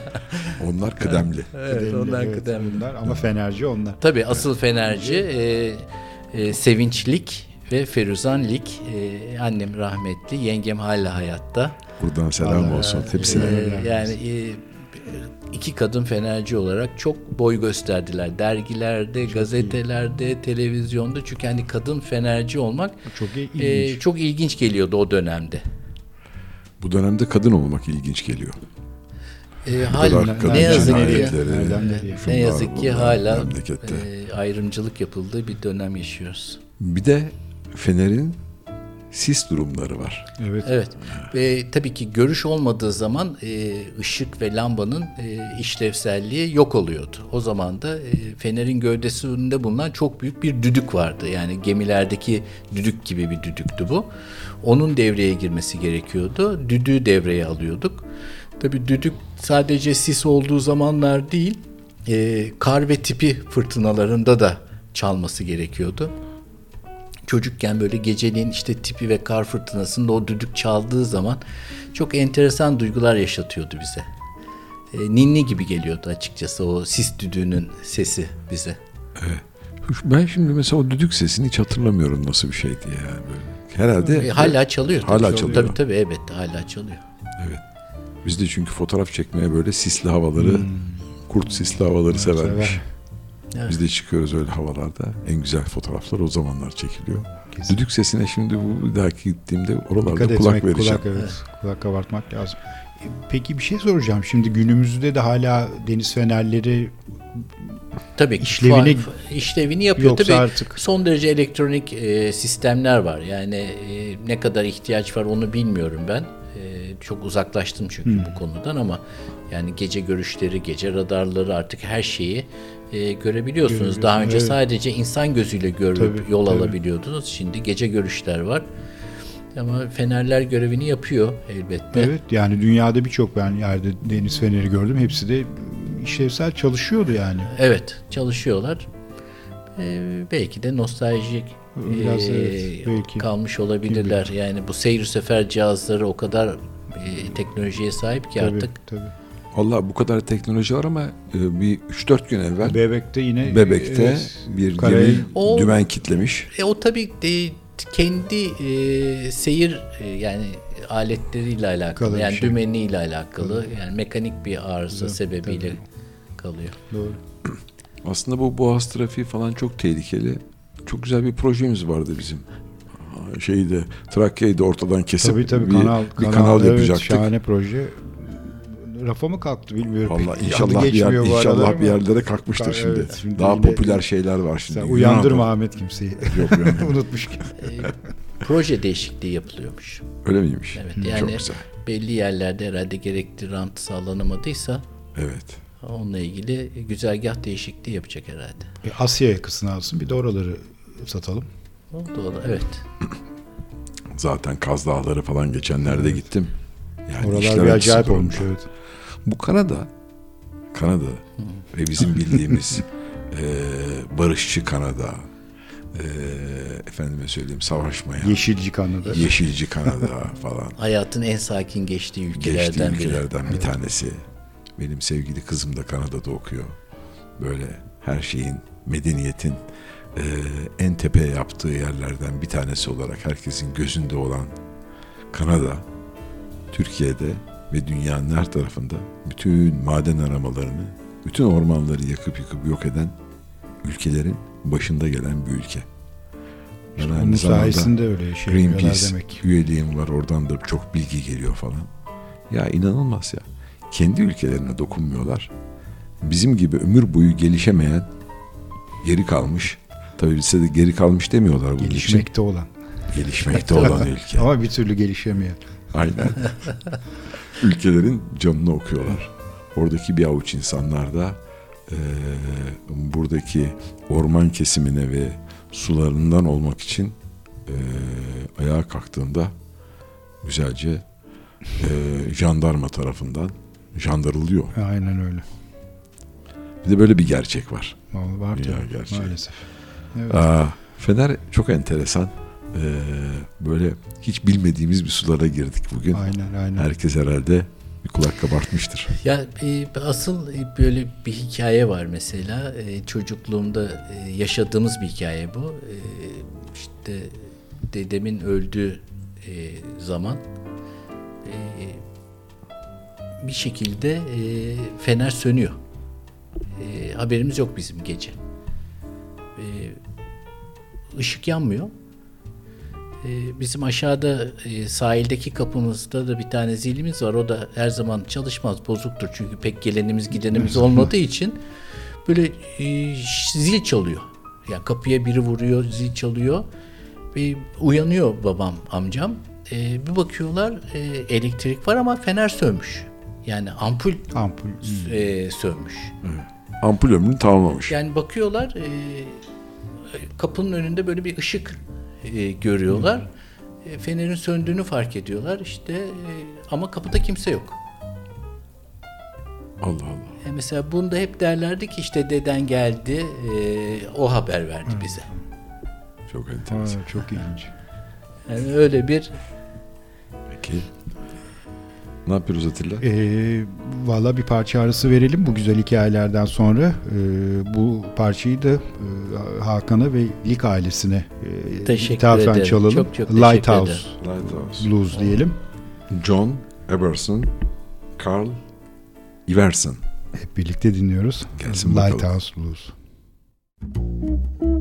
[laughs] onlar kıdemli. evet, kıdemli, onlar evet, kıdemli. Onlar, ama Fenerci onlar. Tabii asıl Fenerci e, e, Sevinçlik ve Feruzanlik. E, annem rahmetli, yengem hala hayatta. Buradan selam Allah, olsun hepsine. E, yani e, iki kadın fenerci olarak çok boy gösterdiler. Dergilerde, çok gazetelerde, iyi. televizyonda. Çünkü hani kadın fenerci olmak çok e, ilginç. E, çok ilginç geliyordu o dönemde. Bu dönemde kadın olmak ilginç geliyor. E, hala, ne yazık ki ne yazık ki hala e, ayrımcılık yapıldığı bir dönem yaşıyoruz. Bir de Fener'in sis durumları var. Evet. Evet. Ve tabii ki görüş olmadığı zaman e, ışık ve lambanın e, işlevselliği yok oluyordu. O zaman da e, fenerin gövdesinde bulunan çok büyük bir düdük vardı. Yani gemilerdeki düdük gibi bir düdüktü bu. Onun devreye girmesi gerekiyordu. Düdüğü devreye alıyorduk. Tabii düdük sadece sis olduğu zamanlar değil, e, kar ve tipi fırtınalarında da çalması gerekiyordu çocukken böyle geceliğin işte tipi ve kar fırtınasında o düdük çaldığı zaman çok enteresan duygular yaşatıyordu bize. E, ninni gibi geliyordu açıkçası o sis düdüğünün sesi bize. Evet. Ben şimdi mesela o düdük sesini hiç hatırlamıyorum nasıl bir şeydi yani böyle. Herhalde e, hala çalıyor. Hala tabii. çalıyor. Tabii tabii evet hala çalıyor. Evet. Biz de çünkü fotoğraf çekmeye böyle sisli havaları, hmm. kurt sisli havaları evet, severmiş. Sever. Evet. Biz de çıkıyoruz öyle havalarda. En güzel fotoğraflar o zamanlar çekiliyor. Kesin. Düdük sesine şimdi bu bir dahaki gittiğimde oralarda Dikkat kulak etmek, vereceğim. Kulak, evet. kulak kabartmak lazım. E, peki bir şey soracağım. Şimdi günümüzde de hala deniz fenerleri Tabii işlevini, işlevini yapıyor. Tabii artık son derece elektronik e, sistemler var. Yani e, ne kadar ihtiyaç var onu bilmiyorum ben. E, çok uzaklaştım çünkü hmm. bu konudan ama yani gece görüşleri, gece radarları artık her şeyi e, görebiliyorsunuz. Daha önce evet. sadece insan gözüyle görüp tabii, yol tabii. alabiliyordunuz. Şimdi gece görüşler var. Ama fenerler görevini yapıyor elbette. Evet yani dünyada birçok ben yerde deniz feneri gördüm. Hepsi de işlevsel çalışıyordu yani. Evet çalışıyorlar. Ee, belki de nostaljik Biraz, e, evet, belki. kalmış olabilirler. Gibi. Yani bu seyir sefer cihazları o kadar e, teknolojiye sahip ki tabii, artık. Tabii. Allah bu kadar teknoloji var ama e, bir 3-4 gün evvel Bebek'te yine Bebek'te evet, bir gemi o, dümen kitlemiş. E, o tabii de, kendi e, seyir e, yani aletleriyle alakalı. Kalır yani şey. dümeniyle alakalı. Yani mekanik bir arıza sebebiyle kalıyor. Doğru. [clears throat] Aslında bu boğaz trafiği falan çok tehlikeli. Çok güzel bir projemiz vardı bizim. Aa, Şeyde Trakya'yı da ortadan kesip Tabii tabii bir kanal, bir kanal, evet, yapacaktık. şahane proje. Rafa mı kalktı bilmiyorum. Adı inşallah bir, yer, inşallah bir yerlere kalkmıştır Ka- şimdi. evet, şimdi Daha popüler şeyler var şimdi. Sen uyandırma. Ahmet kimseyi. Yok. [laughs] Unutmuş ki. [laughs] Proje değişikliği yapılıyormuş. Öyle miymiş? Evet Çok yani güzel. belli yerlerde herhalde gerekli rant sağlanamadıysa Evet. onunla ilgili güzergah değişikliği yapacak herhalde. E, Asya yakasını alsın bir de oraları satalım. Da evet. Zaten Kaz Dağları falan geçenlerde gittim. Yani Oralar bir acayip olmuş evet. Bu Kanada, Kanada ve bizim [laughs] bildiğimiz eee, barışçı Kanada, eee, efendime söyleyeyim savaşmayan, Yeşilci Kanada. yeşilci Kanada falan. [laughs] Hayatın en sakin geçtiği ülkelerden Geçtiği biri. ülkelerden bir tanesi. Benim sevgili kızım da Kanada'da okuyor. Böyle her şeyin, medeniyetin eee, en tepeye yaptığı yerlerden bir tanesi olarak herkesin gözünde olan Kanada, Türkiye'de ve dünyanın her tarafında bütün maden aramalarını, bütün ormanları yakıp yıkıp yok eden ülkelerin başında gelen bir ülke. Ben Onun aynı zamanda sayesinde öyle şey Greenpeace demek. üyeliğim var. Oradan da çok bilgi geliyor falan. Ya inanılmaz ya. Kendi ülkelerine dokunmuyorlar. Bizim gibi ömür boyu gelişemeyen geri kalmış. Tabii lisede geri kalmış demiyorlar bunun için. Gelişmekte olan. Gelişmekte olan [laughs] ülke. Ama bir türlü gelişemeyen. Aynen. [laughs] Ülkelerin canını okuyorlar. Oradaki bir avuç insanlar da eee, buradaki orman kesimine ve sularından olmak için eee ayağa kalktığında güzelce eee, jandarma tarafından jandarılıyor. Aynen öyle. Bir de böyle bir gerçek var. Vallahi Var Ya, gerçek. maalesef. Evet. Aa, Fener çok enteresan. Eee, böyle hiç bilmediğimiz bir sulara girdik bugün. Aynen aynen. Herkes herhalde bir kulak kabartmıştır. Ya e, asıl e, böyle bir hikaye var mesela E, çocukluğumda e, yaşadığımız bir hikaye bu. E, işte dedemin öldüğü e, zaman e, bir şekilde e, fener sönüyor. E, haberimiz yok bizim gece. E, ışık yanmıyor. E, bizim aşağıda e, sahildeki kapımızda da bir tane zilimiz var. O da her zaman çalışmaz, bozuktur. Çünkü pek gelenimiz gidenimiz olmadığı için böyle e, zil çalıyor. Yani kapıya biri vuruyor, zil çalıyor. Ve uyanıyor babam, amcam. E, bir bakıyorlar e, elektrik var ama fener sönmüş. Yani ampul Ampul. e, sönmüş. Ampul ömrünü tamamlamış. Yani bakıyorlar kapının önünde böyle bir ışık e, görüyorlar. E, fenerin söndüğünü fark ediyorlar işte e, ama kapıda kimse yok. Allah Allah. E, mesela bunda hep derlerdi ki işte deden geldi e, o haber verdi bize. Çok Ha, enteresan. çok ilginç. Yani öyle bir Peki. Ne yapıyoruz Atilla? Ee, Valla bir parça arası verelim bu güzel hikayelerden sonra. Ee, bu parçayı da e, Hakan'a ve Lik ailesine e, Teşekkür ederim. çalalım. Çok çok teşekkür Lighthouse Lighthouse. Blues diyelim. John Eberson, Carl Iverson. Hep birlikte dinliyoruz. Gelsin bakalım. Lighthouse Blues. Thank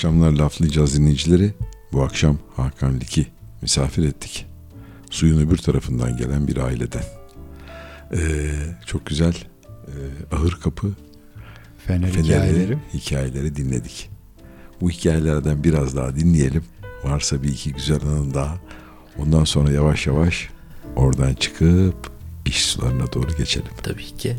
akşamlar laflayacağız dinleyicileri. Bu akşam Hakan Liki misafir ettik. Suyun öbür tarafından gelen bir aileden. Ee, çok güzel e, ahır kapı Fener hikayeleri. hikayeleri dinledik. Bu hikayelerden biraz daha dinleyelim. Varsa bir iki güzel anın daha. Ondan sonra yavaş yavaş oradan çıkıp iş sularına doğru geçelim. Tabii ki.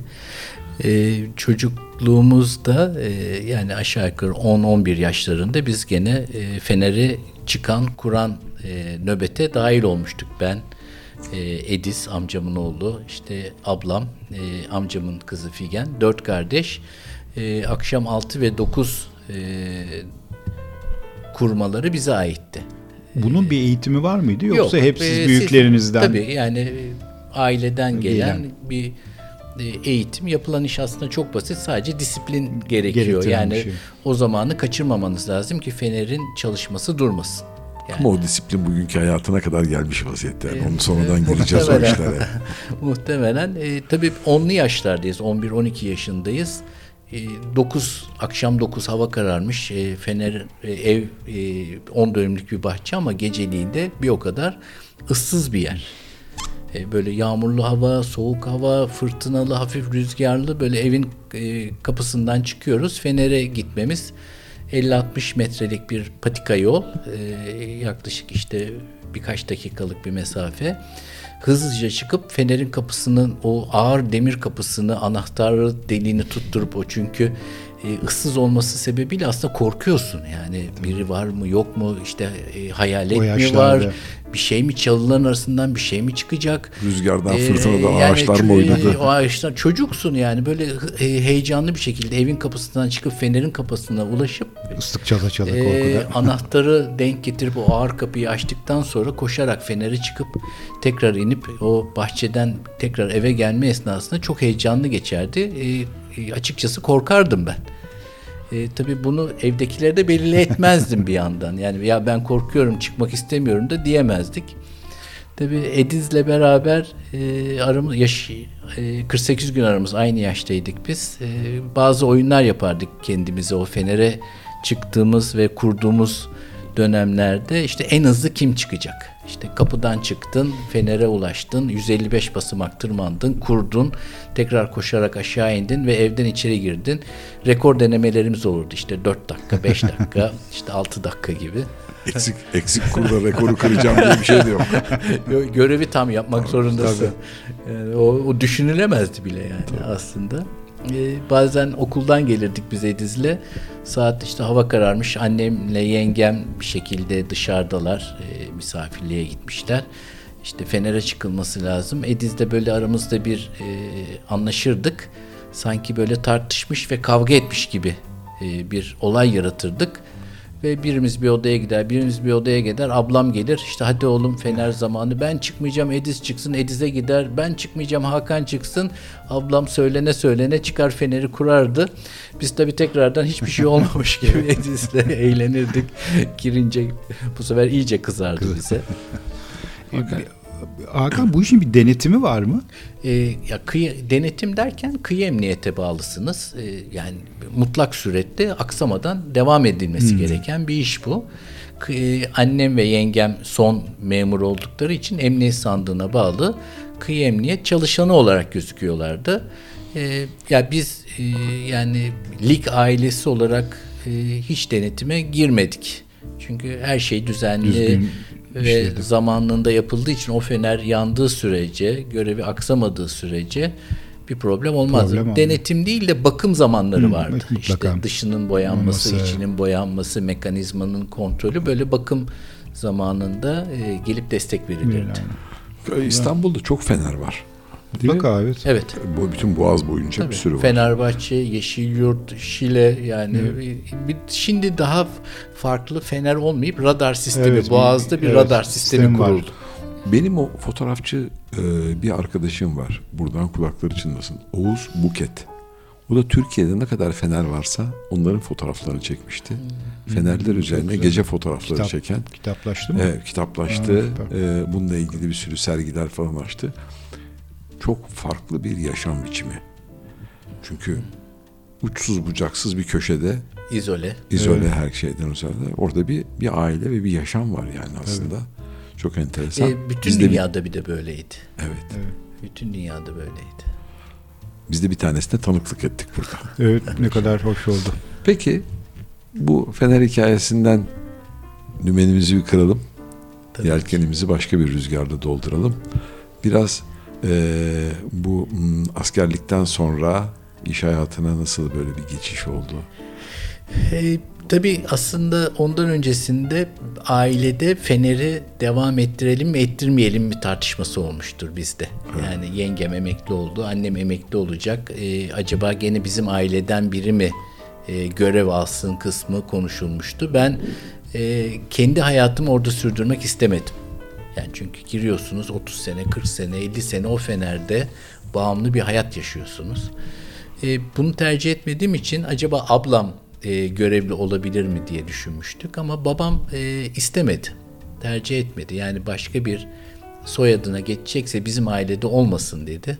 Ee, çocukluğumuzda e, yani aşağı yukarı 10-11 yaşlarında biz gene e, Fener'i çıkan, kuran e, nöbete dahil olmuştuk. Ben, e, Edis amcamın oğlu, işte ablam, e, amcamın kızı Figen, dört kardeş. E, akşam 6 ve 9 e, kurmaları bize aitti. Bunun bir eğitimi var mıydı yoksa Yok, hep siz e, büyüklerinizden? tabii yani e, aileden gelen Gelen. bir e, eğitim yapılan iş aslında çok basit. Sadece disiplin gerekiyor. Gerektiren Yani şey. o zamanı kaçırmamanız lazım ki fenerin çalışması durmasın. Yani Ama o disiplin bugünkü hayatına kadar gelmiş vaziyette. Yani Onu sonradan [laughs] gireceğiz o işlere. [laughs] muhtemelen e, tabii onlu yaşlardayız. 11-12 yaşındayız. E, 9 akşam 9 hava kararmış. E, fener e, ev e, 10 dönümlük bir bahçe ama geceliğin de bir o kadar ıssız bir yer. E, böyle yağmurlu hava, soğuk hava, fırtınalı, hafif rüzgarlı böyle evin e, kapısından çıkıyoruz. Fener'e gitmemiz 50-60 metrelik bir patika yol. E, yaklaşık işte birkaç dakikalık bir mesafe. Hızlıca çıkıp Fener'in kapısının o ağır demir kapısını anahtarı deliğini tutturup o çünkü e, ıssız olması sebebiyle aslında korkuyorsun. Yani biri var mı yok mu işte e, hayalet mi var bir şey mi çalıların arasından bir şey mi çıkacak? Rüzgardan, Ee, fırtınadan yani ağaçlar mı oynadı? O ağaçlar çocuksun yani böyle heyecanlı bir şekilde evin kapısından çıkıp fenerin kapısına ulaşıp Islık çala çala e, korkuda. [laughs] anahtarı denk getirip o ağır kapıyı açtıktan sonra koşarak feneri çıkıp tekrar inip o bahçeden tekrar eve gelme esnasında çok heyecanlı geçerdi. E, e, açıkçası korkardım ben. E, tabii bunu evdekilere de belli etmezdim bir yandan. Yani ya ben korkuyorum çıkmak istemiyorum da diyemezdik. Tabii Ediz'le beraber e, aramız yaş e, 48 gün aramız aynı yaştaydık biz. E, bazı oyunlar yapardık kendimize o Fener'e çıktığımız ve kurduğumuz dönemlerde işte en hızlı kim çıkacak? İşte kapıdan çıktın, Fener'e ulaştın, 155 basamak tırmandın, kurdun, tekrar koşarak aşağı indin ve evden içeri girdin. Rekor denemelerimiz olurdu işte 4 dakika, 5 [laughs] dakika, işte 6 dakika gibi. Eksik, eksik kurda rekoru kıracağım diye bir şey de yok. [laughs] Gö- görevi tam yapmak zorundasın. Yani o, o düşünülemezdi bile yani aslında. Ee, bazen okuldan gelirdik biz Ediz'le. Saat işte hava kararmış. Annemle yengem bir şekilde dışarıdalar. e, misafirliğe gitmişler. İşte Fener'e çıkılması lazım. Ediz'de böyle aramızda bir e, anlaşırdık. Sanki böyle tartışmış ve kavga etmiş gibi e, bir olay yaratırdık. Ve birimiz bir odaya gider, birimiz bir odaya gider. Ablam gelir. işte hadi oğlum Fener zamanı. Ben çıkmayacağım Ediz çıksın. Ediz'e gider. Ben çıkmayacağım Hakan çıksın. Ablam söylene söylene çıkar Fener'i kurardı. Biz tabii tekrardan hiçbir şey olmamış gibi [laughs] Ediz'le eğlenirdik. Girince bu sefer iyice kızardı bize. [laughs] Hakan bu işin bir denetimi var mı? E, ya kıyı, denetim derken kıyı emniyete bağlısınız. E, yani mutlak surette aksamadan devam edilmesi gereken bir iş bu. Kı- annem ve yengem son memur oldukları için emniyet sandığına bağlı kıyı emniyet çalışanı olarak gözüküyorlardı. E, ya biz e, yani lig ailesi olarak e, hiç denetime girmedik. Çünkü her şey düzenli Düzgün ve işledi. zamanında yapıldığı için o fener yandığı sürece, görevi aksamadığı sürece bir problem olmaz. Problem. Denetim değil de bakım zamanları Hı, vardı. mutlaka. İşte dışının boyanması, Olması. içinin boyanması, mekanizmanın kontrolü böyle bakım zamanında e, gelip destek verilirdi. İstanbul'da çok fener var. Değil Mutlaka mi? evet. Evet. Bu bütün Boğaz boyunca bir Tabii. sürü var. Fenerbahçe, Yeşilyurt, Şile yani bir, şimdi daha farklı fener olmayıp radar sistemi Evet, bir- Boğaz'da bir evet, radar sistemi sistem var. kuruldu. Benim o fotoğrafçı e, bir arkadaşım var. Buradan kulakları çınlasın. Oğuz Buket. O da Türkiye'de ne kadar fener varsa onların fotoğraflarını çekmişti. Fenerler üzerine güzel. gece fotoğrafları Kitap- çeken. Kitaplaştı mı? Evet, kitaplaştı. Ha, süper. Ee, bununla ilgili bir sürü sergiler falan açtı. Çok farklı bir yaşam biçimi. Çünkü uçsuz bucaksız bir köşede İzole. izole her şeyden uzakta. Orada bir bir aile ve bir yaşam var yani aslında. Çok enteresan. E, bütün Biz de bir- dünyada bir de böyleydi. evet. Bütün dünyada böyleydi. Biz de bir tanesine tanıklık ettik burada. [laughs] Evet ne kadar hoş oldu. Peki bu Fener hikayesinden dümenimizi bir kıralım. Tabii. Yelkenimizi başka bir rüzgarda dolduralım. Biraz eee, bu mm, askerlikten sonra iş hayatına nasıl böyle bir geçiş oldu? E, tabii aslında ondan öncesinde ailede Fener'i devam ettirelim mi ettirmeyelim mi tartışması olmuştur bizde. Yani yengem emekli oldu, annem emekli olacak. E, acaba gene bizim aileden biri mi e, görev alsın kısmı konuşulmuştu. Ben e, kendi hayatımı orada sürdürmek istemedim. Yani çünkü giriyorsunuz 30 sene, 40 sene, 50 sene o Fener'de bağımlı bir hayat yaşıyorsunuz. E, bunu tercih etmediğim için acaba ablam e, görevli olabilir mi diye düşünmüştük ama babam e, istemedi. Tercih etmedi. Yani başka bir soyadına geçecekse bizim ailede olmasın dedi.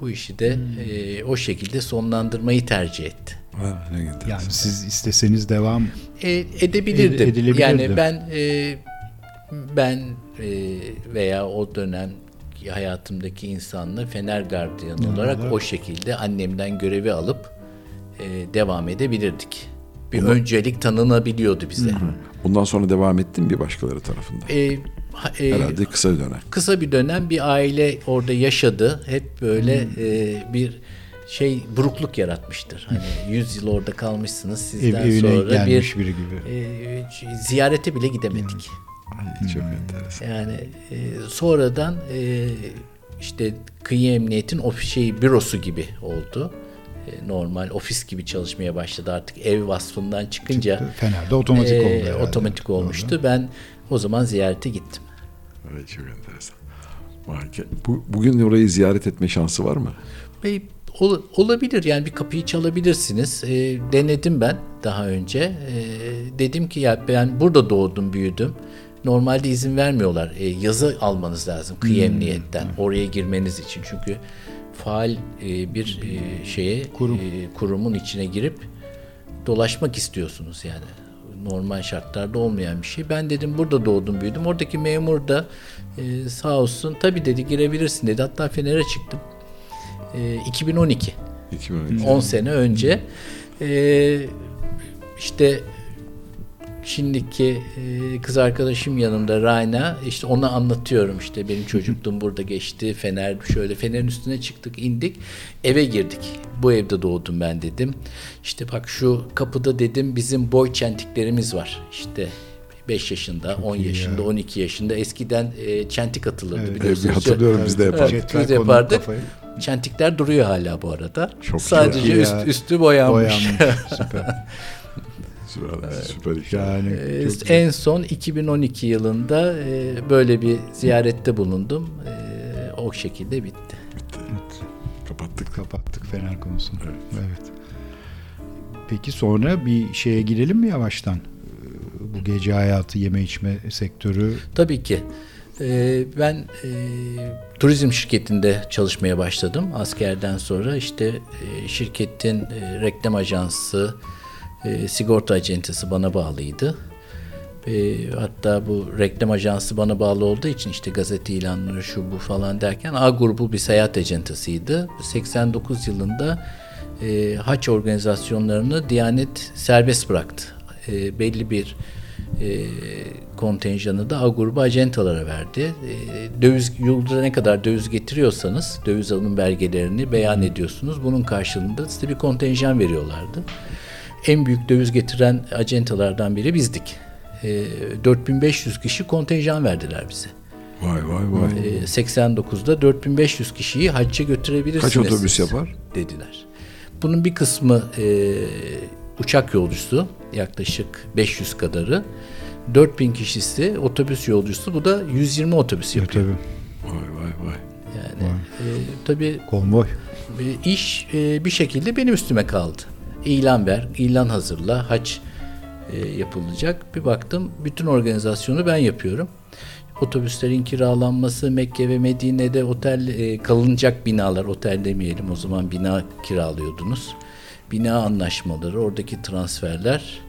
Bu işi de e, o şekilde sonlandırmayı tercih etti. Ha, ne. Yani siz isteseniz devam E, edebilirdim. Ed- edilebilirdi. Yani ben e, ben e, veya o dönem hayatımdaki insanla Fener gardiyanı olarak o şekilde annemden görevi alıp e, devam edebilirdik. Bir öncelik tanınabiliyordu bize. Bundan sonra devam ettin bir başkaları tarafından. E, e, Herhalde kısa bir dönem. kısa bir dönem bir aile orada yaşadı. Hep böyle Hmm. e, bir şey burukluk yaratmıştır. Hani 100 yıl orada kalmışsınız ev, sizden evine sonra gelmiş bir biri gibi. e, ziyarete bile gidemedik. Ay, çok enteresan. Yani e, sonradan e, işte kıyı emniyetin ofis şey bürosu gibi oldu. E, normal ofis gibi çalışmaya başladı artık ev vasfından çıkınca. Fener'de otomatik e, oldu herhalde. Otomatik olmuştu. Ben o zaman ziyarete gittim. Evet, çok enteresan. Bu, bugün orayı ziyaret etme şansı var mı? Ve ol- olabilir yani bir kapıyı çalabilirsiniz. E, denedim ben daha önce. E, dedim ki ya ben burada doğdum büyüdüm. Normalde izin vermiyorlar. E, yazı almanız lazım kıyı emniyetten oraya girmeniz için. Çünkü faal e, bir e, şeye e, kurumun içine girip dolaşmak istiyorsunuz yani. Normal şartlarda olmayan bir şey. Ben dedim burada doğdum büyüdüm. Oradaki memur da e, sağ olsun tabii dedi girebilirsin dedi. Hatta Fener'e çıktım. E, 2012. 2012. 10 sene önce e, işte şimdiki kız arkadaşım yanımda Rayna işte ona anlatıyorum işte benim çocukluğum burada geçti Fener şöyle Fener'in üstüne çıktık indik eve girdik bu evde doğdum ben dedim işte bak şu kapıda dedim bizim boy çentiklerimiz var işte 5 yaşında, 10 iyi yaşında, ya. 12 yaşında eskiden e, çentik atılırdı Evet, biliyorsunuz. hatırlıyorum biz de yapardık. Evet, biz yapardık. Çentikler duruyor hala bu arada. Çok Sadece iyi üst, üstü boyanmış. Boyanmış. Süper. [laughs] Süper, süper hikaye. Yani Ee, güzel. en son 2012 yılında e, böyle bir ziyarette bulundum. E, o şekilde bitti. Kapattık. kapattık Fener konusunu. Evet. Peki sonra bir şeye girelim mi yavaştan? Ee, Bu gece hayatı, yeme içme sektörü Tabii ki. Ee, ben e, turizm şirketinde çalışmaya başladım askerden sonra. işte e, şirketin e, reklam ajansı, e, sigorta acentesi bana bağlıydı. E, hatta bu reklam ajansı bana bağlı olduğu için işte gazete ilanları şu bu falan derken A grubu bir seyahat acentasıydı. 89 yılında e, haç organizasyonlarını Diyanet serbest bıraktı. E, belli bir e, kontenjanı da A grubu acentalara verdi. E, döviz yılda ne kadar döviz getiriyorsanız döviz alım belgelerini beyan ediyorsunuz. Bunun karşılığında size bir kontenjan veriyorlardı. En büyük döviz getiren acentalardan biri bizdik. E, 4500 kişi kontenjan verdiler bize. Vay vay vay. E, 89'da 4500 kişiyi hacca götürebilirsiniz. Kaç otobüs yapar? Dediler. Bunun bir kısmı e, uçak yolcusu yaklaşık 500 kadarı. 4000 kişisi otobüs yolcusu. Bu da 120 otobüs Ya yapıyor. tabii Vay vay vay. Yani e, tabii konvoy. e, iş e, bir şekilde benim üstüme kaldı. İlan ver, ilan hazırla, haç e, yapılacak. Bir baktım bütün organizasyonu ben yapıyorum. Otobüslerin kiralanması, Mekke ve Medine'de otel e, kalınacak binalar, otel demeyelim o zaman bina kiralıyordunuz. bina anlaşmaları, oradaki transferler.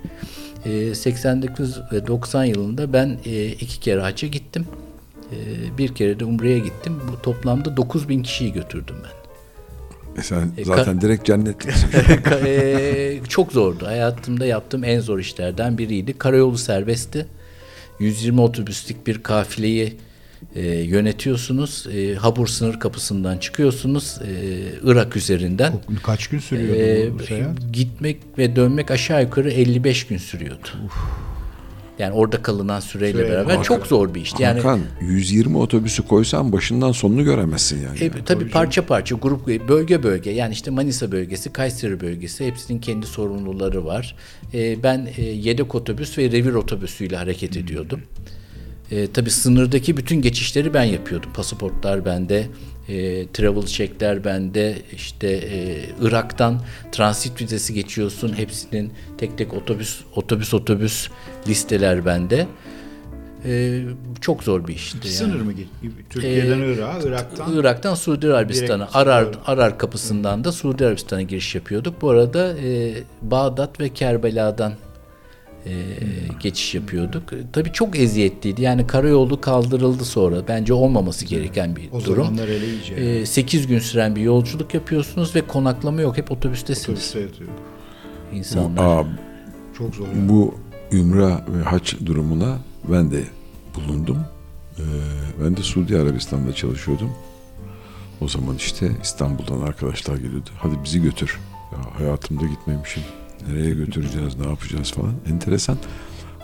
E, 89 ve 90 yılında ben e, iki kere hacca gittim. E, bir kere de Umre'ye gittim. Bu toplamda 9 bin kişiyi götürdüm ben. E sen zaten direkt cennetliksin. [laughs] e, çok zordu. Hayatımda yaptığım en zor işlerden biriydi. Karayolu serbestti. 120 otobüslük bir kafileyi e, yönetiyorsunuz. E, Habur sınır kapısından çıkıyorsunuz. E, Irak üzerinden. Kaç gün sürüyordu E, bu seyahat? gitmek ve dönmek aşağı yukarı 55 gün sürüyordu. Yani orada kalınan süreyle Süreyle. beraber Hakan- çok zor bir işti. Yani Hakan 120 otobüsü koysan başından sonunu göremezsin yani. E, tabii parça parça grup bölge bölge yani işte Manisa bölgesi, Kayseri bölgesi hepsinin kendi sorumluları var. E, ben e, yedek otobüs ve revir otobüsüyle hareket ediyordum. E, tabii sınırdaki bütün geçişleri ben yapıyordum. Pasaportlar bende, e, travel checkler bende, işte e, Irak'tan transit vizesi geçiyorsun. Hepsinin tek tek otobüs otobüs otobüs listeler bende. E, çok zor bir işti. yani. Sınır mı gitti? Türkiye'den Ee, Irak'a, Irak'tan Irak'tan Suudi Arabistan'a Arar Arar kapısından da Suudi Arabistan'a giriş yapıyorduk. Bu arada e, Bağdat ve Kerbela'dan e, geçiş yapıyorduk. Tabii çok eziyetliydi. Yani karayolu kaldırıldı sonra. Bence olmaması gereken bir o durum. iyice. E, 8 gün süren bir yolculuk yapıyorsunuz ve konaklama yok. Hep otobüstesiniz. Otobüste yatıyor. insanlar. Aa, Çok zor. ya. bu Ümre ve haç durumuna ben de bulundum. Ee, ben de Suudi Arabistan'da çalışıyordum. O zaman işte İstanbul'dan arkadaşlar geliyordu. Hadi bizi götür. Ya hayatımda gitmemişim. Nereye götüreceğiz, ne yapacağız falan. Enteresan.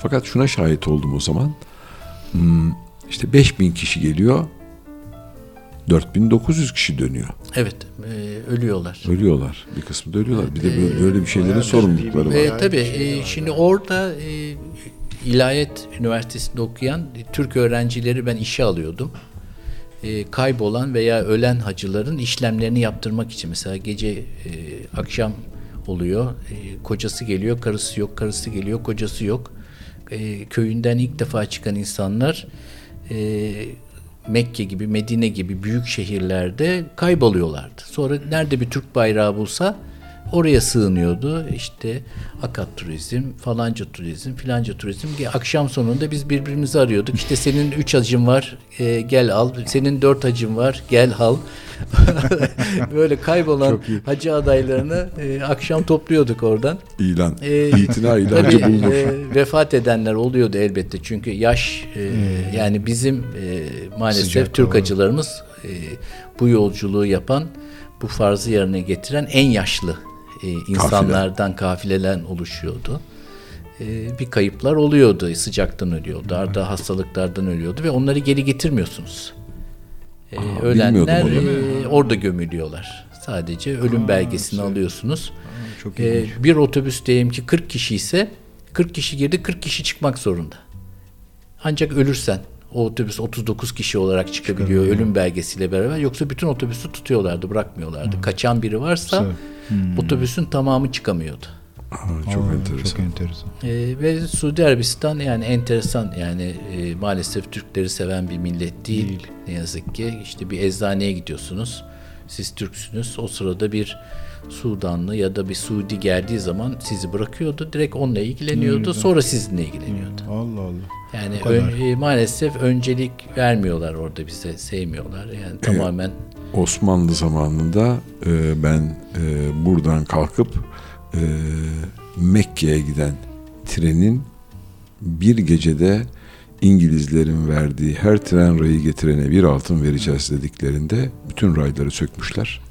Fakat şuna şahit oldum o zaman. Hmm, işte 5000 kişi geliyor. 4900 kişi dönüyor. Evet, e, ölüyorlar. Ölüyorlar. Bir kısmı da ölüyorlar. Bir de böyle, böyle bir şeylerin sorumlulukları var. ciddi bir- E, tabii şey e, var şimdi orada e, İlahiyat Üniversitesi'nde okuyan e, Türk öğrencileri ben işe alıyordum. E, kaybolan veya ölen hacıların işlemlerini yaptırmak için mesela gece e, akşam oluyor. E, kocası geliyor, karısı yok, karısı geliyor, kocası yok. E, köyünden ilk defa çıkan insanlar e, Mekke gibi, Medine gibi büyük şehirlerde kayboluyorlardı. Sonra nerede bir Türk bayrağı bulsa oraya sığınıyordu. İşte Akat Turizm, falanca turizm, filanca turizm. Akşam sonunda biz birbirimizi arıyorduk. İşte senin üç hacın var, e, gel al. Senin dört hacın var, gel al. [laughs] Böyle kaybolan hacı adaylarını e, akşam topluyorduk oradan. İlan. Ee, İtina [laughs] ilancı Tabii bulunur. e, vefat edenler oluyordu elbette çünkü yaş e, yani bizim e, maalesef Sıcak Türk hava. acılarımız e, bu yolculuğu yapan bu farzı yerine getiren en yaşlı e, insanlardan kafileden oluşuyordu. E, bir kayıplar oluyordu sıcaktan ölüyordu arda hastalıklardan ölüyordu ve onları geri getirmiyorsunuz. E, Aa, ölenler e, orada gömülüyorlar. Sadece ölüm belgesini alıyorsunuz. Çok Ee, ilginç. bir otobüs diyelim ki 40 kişi ise 40 kişi girdi 40 kişi çıkmak zorunda. Ancak ölürsen o otobüs 39 kişi olarak çıkabiliyor ölüm belgesiyle beraber. Yoksa bütün otobüsü tutuyorlardı bırakmıyorlardı. Kaçan biri varsa otobüsün tamamı çıkamıyordu. Aa, çok Aa, enteresan. Çok enteresan. Ee, ve Suudi Arabistan yani enteresan yani e, maalesef Türkleri seven bir millet değil. Ne yazık ki işte bir eczaneye gidiyorsunuz. Siz Türksünüz. O sırada bir Sudanlı ya da bir Suudi geldiği zaman sizi bırakıyordu. Direkt onunla ilgileniyordu. Sonra sizinle ilgileniyordu. Allah Allah. Yani ön- e, maalesef öncelik vermiyorlar orada bize. Sevmiyorlar. Yani tamamen Osmanlı zamanında e, ben e, buradan kalkıp e, Mekke'ye giden trenin bir gecede İngilizlerin verdiği her tren rayı getirene bir altın vereceğiz dediklerinde bütün rayları sökmüşler.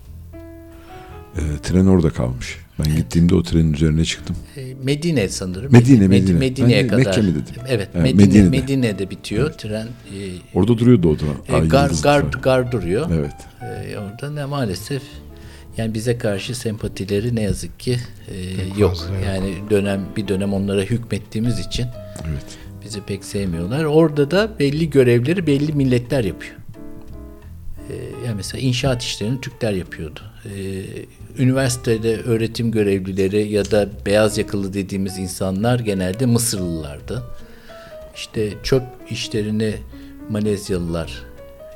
E, tren orada kalmış. Ben gittiğimde o trenin üzerine çıktım. e, Medine sanırım. Medine, Med- Medine. Medine'ye de kadar. Mekke mi dedim? Evet, Evet, Medine, Medine'de. Medine'de bitiyor tren. E, Orada duruyordu o da. E, gar, yıldızlı gar, tren. gar duruyor. Evet. E, orada ne maalesef yani bize karşı sempatileri ne yazık ki e, yok. yok. Yani dönem bir dönem onlara hükmettiğimiz için Evet. bizi pek sevmiyorlar. Orada da belli görevleri belli milletler yapıyor. E, yani mesela inşaat işlerini Türkler yapıyordu. E, üniversitede öğretim görevlileri ya da beyaz yakalı dediğimiz insanlar genelde Mısırlılardı. İşte çöp işlerini Malezyalılar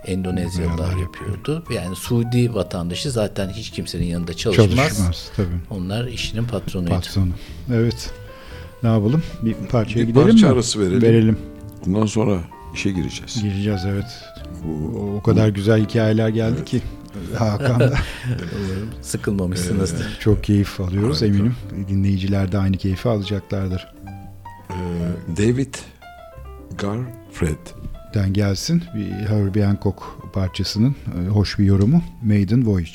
Endonezyalılar yapıyordu. Yani Suudi vatandaşı zaten hiç kimsenin yanında çalışmaz. Çalışmaz tabii. Onlar işinin patronuydu. Patronu. Evet. Ne yapalım? Bir parçaya Bir gidelim parça mi? arası verelim. Verelim. Bundan sonra işe gireceğiz. Gireceğiz evet. Bu, O, o kadar güzel hikayeler geldi ki Hakan da [laughs] Sıkılmamışsınızdır. çok keyif alıyoruz Harika. eminim. Dinleyiciler de aynı keyfi alacaklardır. e, David Garfred. Den gelsin bir Herbie Hancock parçasının e, hoş bir yorumu Maiden Voyage.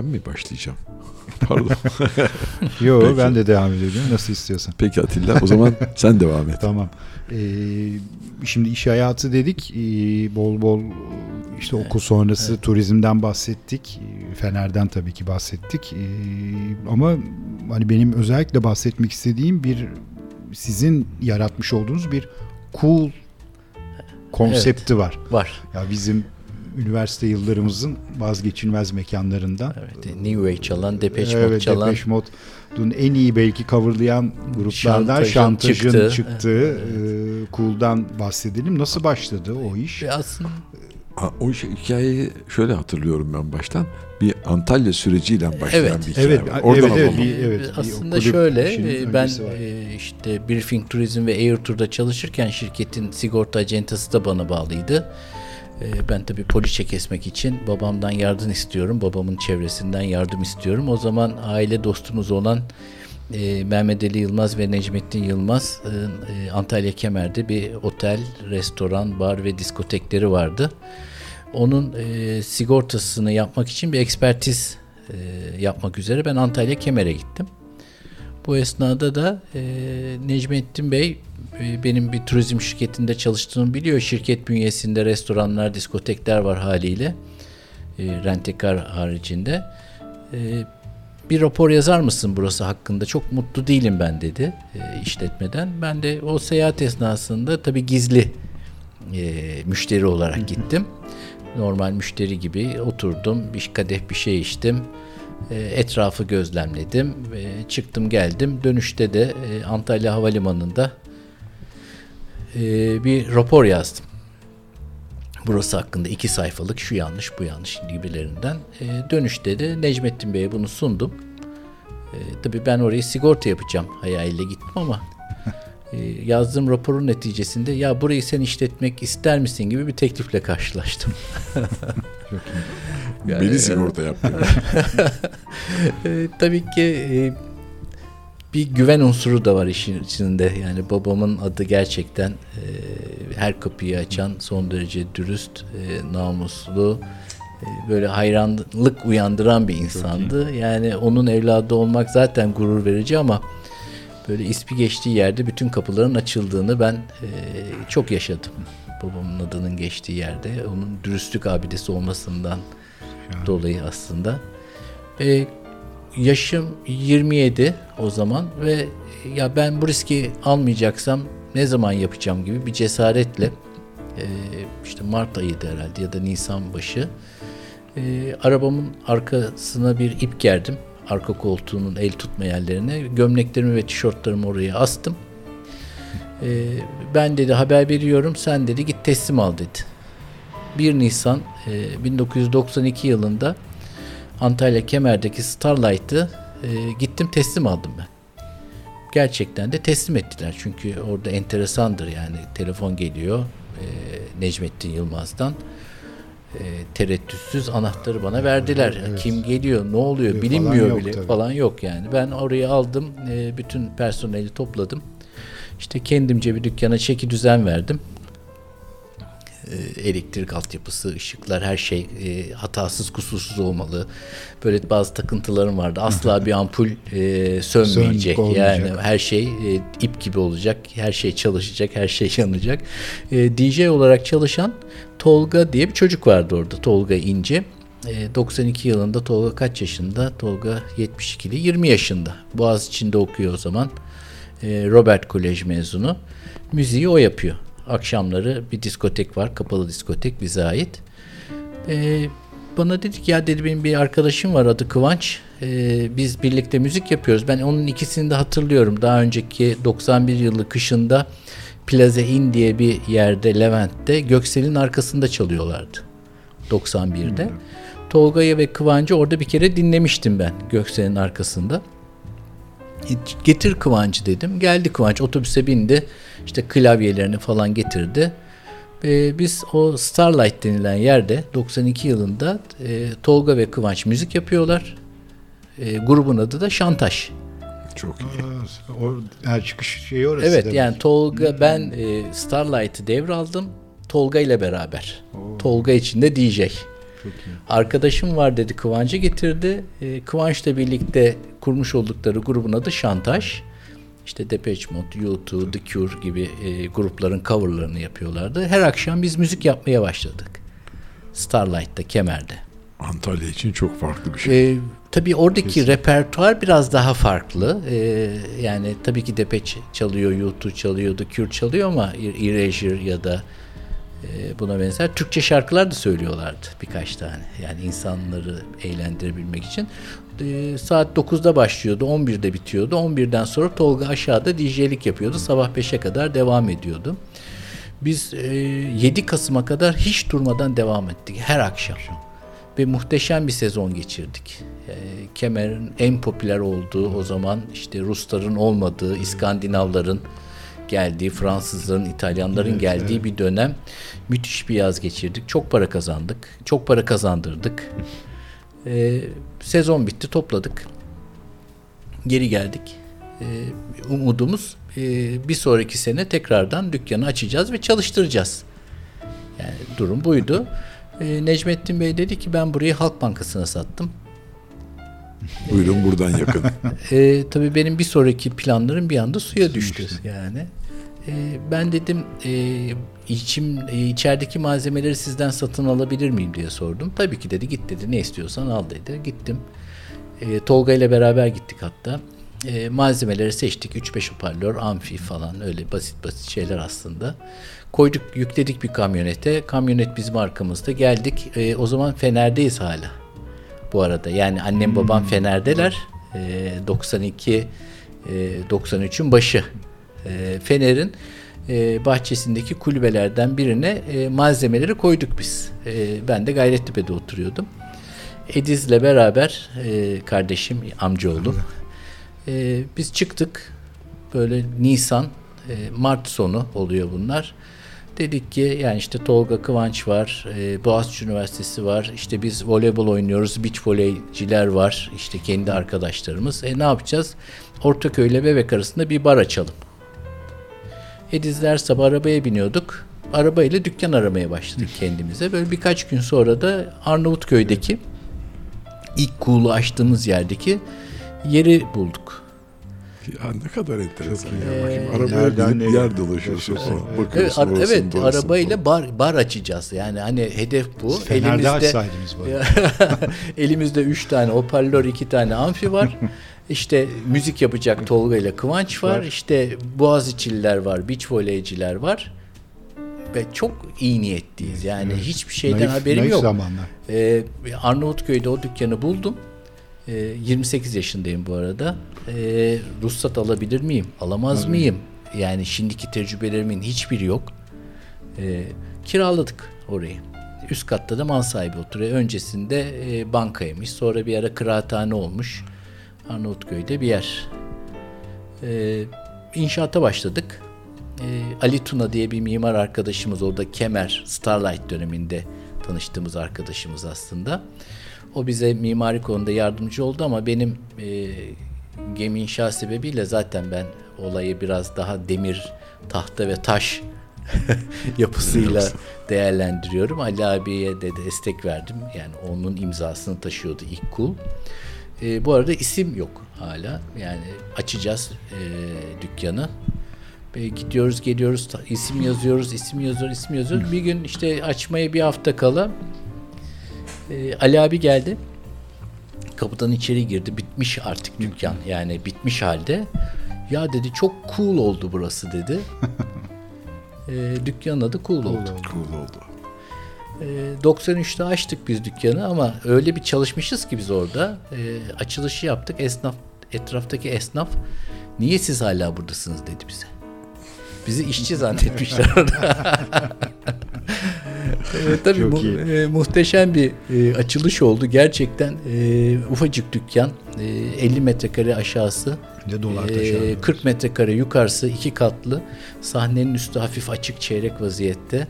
Ben mi başlayacağım? [laughs] Pardon. [laughs] Yo Peki. ben de devam ediyorum. Nasıl istiyorsan. Peki Atilla o zaman [laughs] sen devam et. Tamam. Ee, şimdi iş hayatı dedik. Ee, bol bol işte okul sonrası turizmden bahsettik. Ee, Fener'den tabii ki bahsettik. Ee, ama hani benim özellikle bahsetmek istediğim bir sizin yaratmış olduğunuz bir cool konsepti var. Var. Ya bizim üniversite yıllarımızın vazgeçilmez mekanlarından. Evet, New Wave çalan, Depeche Mode Evet, çalan. Depeche Mode'un en iyi belki coverlayan gruplardan Şantajın Şantaj'ın çıktığı. çıktığı, e, Cool'dan bahsedelim. Nasıl başladı o iş? Ve aslında O şey, hikayeyi şöyle hatırlıyorum ben baştan. Bir Antalya süreciyle başlayan Evet. bir hikaye Evet, var. evet, Oradan evet, bir- evet, bir aslında kulüp şöyle e, ben var. e, işte Briefing Turizm ve Air Tour'da çalışırken şirketin sigorta acentası da bana bağlıydı. E, Ben tabii poliçe kesmek için babamdan yardım istiyorum. Babamın çevresinden yardım istiyorum. O zaman aile dostumuz olan e, Mehmet Ali Yılmaz ve Necmettin Yılmaz e, e, Antalya Kemer'de bir otel, restoran, bar ve diskotekleri vardı. Onun e, sigortasını yapmak için bir ekspertiz e, yapmak üzere ben Antalya Kemer'e gittim. Bu esnada da e, Necmettin Bey benim bir turizm şirketinde çalıştığımı biliyor. Şirket bünyesinde restoranlar, diskotekler var haliyle. E, rentekar haricinde. E, bir rapor yazar mısın burası hakkında? Çok mutlu değilim ben dedi e, işletmeden. Ben de o seyahat esnasında tabii gizli e, müşteri olarak gittim. Normal müşteri gibi oturdum, bir kadeh bir şey içtim. Etrafı gözlemledim. Çıktım geldim. Dönüşte de Antalya Havalimanı'nda e, bir rapor yazdım. Burası hakkında iki sayfalık şu yanlış bu yanlış gibilerinden. E, dönüşte de Necmettin Bey'e bunu sundum. E, tabii ben orayı sigorta yapacağım hayaliyle gittim ama [laughs] e, yazdığım raporun neticesinde ya burayı sen işletmek ister misin gibi bir teklifle karşılaştım. [laughs] Beni sigorta yaptı. [laughs] E, tabii ki e, bir güven unsuru da var işin içinde. Yani babamın adı gerçekten e, her kapıyı açan, son derece dürüst, e, namuslu, e, böyle hayranlık uyandıran bir insandı. Yani onun evladı olmak zaten gurur verici ama böyle ismi geçtiği yerde bütün kapıların açıldığını ben e, çok yaşadım. Babamın adının geçtiği yerde. Onun dürüstlük abidesi olmasından dolayı aslında. E, yaşım 27 o zaman ve ya ben bu riski almayacaksam ne zaman yapacağım gibi bir cesaretle e, işte Mart ayıydı herhalde ya da Nisan başı e, arabamın arkasına bir ip gerdim. Arka koltuğunun el tutma yerlerine. Gömleklerimi ve tişörtlerimi oraya astım. E, ben dedi haber veriyorum sen dedi git teslim al dedi. 1 Nisan e, 1992 yılında Antalya Kemer'deki Starlight'ı e, gittim teslim aldım ben. Gerçekten de teslim ettiler. Çünkü orada enteresandır yani telefon geliyor e, Necmettin Yılmaz'dan. E, tereddütsüz anahtarı bana verdiler. Evet. Kim geliyor, ne oluyor Falan bilinmiyor yok bile tabii. falan yok yani. Ben orayı aldım, e, bütün personeli topladım. İşte kendimce bir dükkana çeki düzen verdim. E, elektrik altyapısı, ışıklar her şey e, hatasız kusursuz olmalı. Böyle bazı takıntılarım vardı. Asla bir ampul e, sönmeyecek. Sönük olmayacak. yani her şey e, ip gibi olacak. Her şey çalışacak, her şey [laughs] yanacak. E, DJ olarak çalışan Tolga diye bir çocuk vardı orada. Tolga İnce. E, 92 yılında Tolga kaç yaşında? Tolga 72'li 20 yaşında. Boğaziçi'nde okuyor o zaman. E, Robert Kolej mezunu. Müziği o yapıyor. Akşamları bir diskotek var. Kapalı diskotek bize ait. E, bana dedi ki ya dedi benim bir arkadaşım var adı Kıvanç. E, biz birlikte müzik yapıyoruz. Ben onun ikisini de hatırlıyorum. Daha önceki 91 yılı kışında Plaza Inn diye bir yerde Levent'te Göksel'in arkasında çalıyorlardı. 91'de. Tolga'yı ve Kıvancı orada bir kere dinlemiştim ben Göksel'in arkasında. Getir Kıvancı dedim. Geldi Kıvanç otobüse bindi. İşte klavyelerini falan getirdi. E, biz o Starlight denilen yerde 92 yılında e, Tolga ve Kıvanç müzik yapıyorlar. E, grubun adı da Şantaş. Çok iyi. Aa, O her çıkış şeyi orası. Evet demek. yani Tolga ben e, Starlight'ı devraldım. Tolga ile beraber. Tolga için de DJ. Çok iyi. Arkadaşım var dedi Kıvanç'ı getirdi. E, Kıvanç'la birlikte kurmuş oldukları grubun adı Şantaj. İşte Depeche Mode, U2, The Cure gibi e, grupların coverlarını yapıyorlardı. Her akşam biz müzik yapmaya başladık. Starlight'ta, Kemer'de. Antalya için çok farklı bir şey. Ee, tabii oradaki Kesinlikle. repertuar biraz daha farklı. Ee, yani tabii ki Depeche çalıyor, U2 çalıyor, The Cure çalıyor ama Erasure ya da e, buna benzer Türkçe şarkılar da söylüyorlardı birkaç tane. Yani insanları eğlendirebilmek için. E, saat 9'da başlıyordu, 11'de bitiyordu. 11'den sonra Tolga aşağıda DJ'lik yapıyordu. Sabah 5'e kadar devam ediyordu. Biz e, 7 Kasım'a kadar hiç durmadan devam ettik her akşam. Ve muhteşem bir sezon geçirdik. E, Kemer'in en popüler olduğu o zaman işte Rusların olmadığı, İskandinavların geldiği, Fransızların, İtalyanların evet, geldiği evet. bir dönem müthiş bir yaz geçirdik. Çok para kazandık. Çok para kazandırdık. Ee, sezon bitti, topladık. Geri geldik. Ee, umudumuz e, bir sonraki sene tekrardan dükkanı açacağız ve çalıştıracağız. Yani durum buydu. Ee, Necmettin Bey dedi ki ben burayı Halk Bankası'na sattım. [laughs] Buyurun buradan yakın. [laughs] e, tabii benim bir sonraki planlarım bir anda suya düştü yani. E, ben dedim e, içim e, içerideki malzemeleri sizden satın alabilir miyim diye sordum. Tabii ki dedi git dedi ne istiyorsan al dedi. Gittim. E, Tolga ile beraber gittik hatta. E, malzemeleri seçtik. 3-5 hoparlör, amfi falan öyle basit basit şeyler aslında. Koyduk, yükledik bir kamyonete. Kamyonet bizim arkamızda. Geldik. E, o zaman Fener'deyiz hala. Bu arada yani annem babam hmm. Fener'deler. E, 92 e, 93'ün başı. E, Fener'in e, bahçesindeki kulübelerden birine e, malzemeleri koyduk biz. E, ben de Gayrettepe'de oturuyordum. Ediz'le beraber e, kardeşim, amcaoğlum. E, biz çıktık. Böyle Nisan, e, Mart sonu oluyor bunlar. Dedik ki yani işte Tolga Kıvanç var, e, Boğaziçi Üniversitesi var, işte biz voleybol oynuyoruz, beach voleyciler var, işte kendi arkadaşlarımız. E ne yapacağız? Ortaköy ile Bebek arasında bir bar açalım. Edizler sabah arabaya biniyorduk. Arabayla dükkan aramaya başladık kendimize. Böyle birkaç gün sonra da Arnavutköy'deki ilk kulu açtığımız yerdeki yeri bulduk. Ya ne kadar enteresan ya. Ee, Arabaya binip yer dolaşıyorsun falan. Evet, ar- evet arabayla bar, bar açacağız. Yani hani hedef bu. Fener'de elimizde, [laughs] elimizde üç tane hoparlör, iki tane amfi var. [laughs] İşte müzik yapacak Tolga ile Kıvanç var. var. İşte Boğaziçi'liler var, beach voleyciler var. Ve çok iyi niyetliyiz. Yani evet. hiçbir şeyden naif, haberim naif yok. Zamanlar. Ee, Arnavutköy'de o dükkanı buldum. Ee, 28 yaşındayım bu arada. Ee, ruhsat alabilir miyim? Alamaz Tabii. mıyım? Yani şimdiki tecrübelerimin hiçbiri yok. Ee, kiraladık orayı. Üst katta da mal sahibi oturuyor. Öncesinde e, bankaymış. Sonra bir ara kıraathane olmuş. Arnavutköy'de bir yer. Ee, inşaata başladık. Ee, Ali Tuna diye bir mimar arkadaşımız orada Kemer, Starlight döneminde tanıştığımız arkadaşımız aslında. O bize mimari konuda yardımcı oldu ama benim e, gemi inşa sebebiyle zaten ben olayı biraz daha demir, tahta ve taş [laughs] yapısıyla değerlendiriyorum. Ali abiye de destek verdim. Yani onun imzasını taşıyordu ilk kul. E, bu arada isim yok hala. Yani açacağız e, dükkanı. E, gidiyoruz geliyoruz isim yazıyoruz isim yazıyoruz isim yazıyoruz. Bir gün işte açmaya bir hafta kala e, Ali abi geldi. Kapıdan içeri girdi. Bitmiş artık dükkan. Yani bitmiş halde. Ya dedi çok cool oldu burası dedi. [laughs] e, dükkanın adı cool, cool oldu. Cool oldu. 93'te ee, açtık biz dükkanı ama öyle bir çalışmışız ki biz orada. E, açılışı yaptık. Esnaf etraftaki esnaf niye siz hala buradasınız dedi bize. Bizi işçi zannetmişler orada. [laughs] e, tabii mu, e, muhteşem bir e, açılış oldu. Gerçekten e, ufacık dükkan, e, 50 metrekare aşağısı, ne dolar e, 40 metrekare yukarısı, iki katlı. Sahnenin üstü hafif açık çeyrek vaziyette.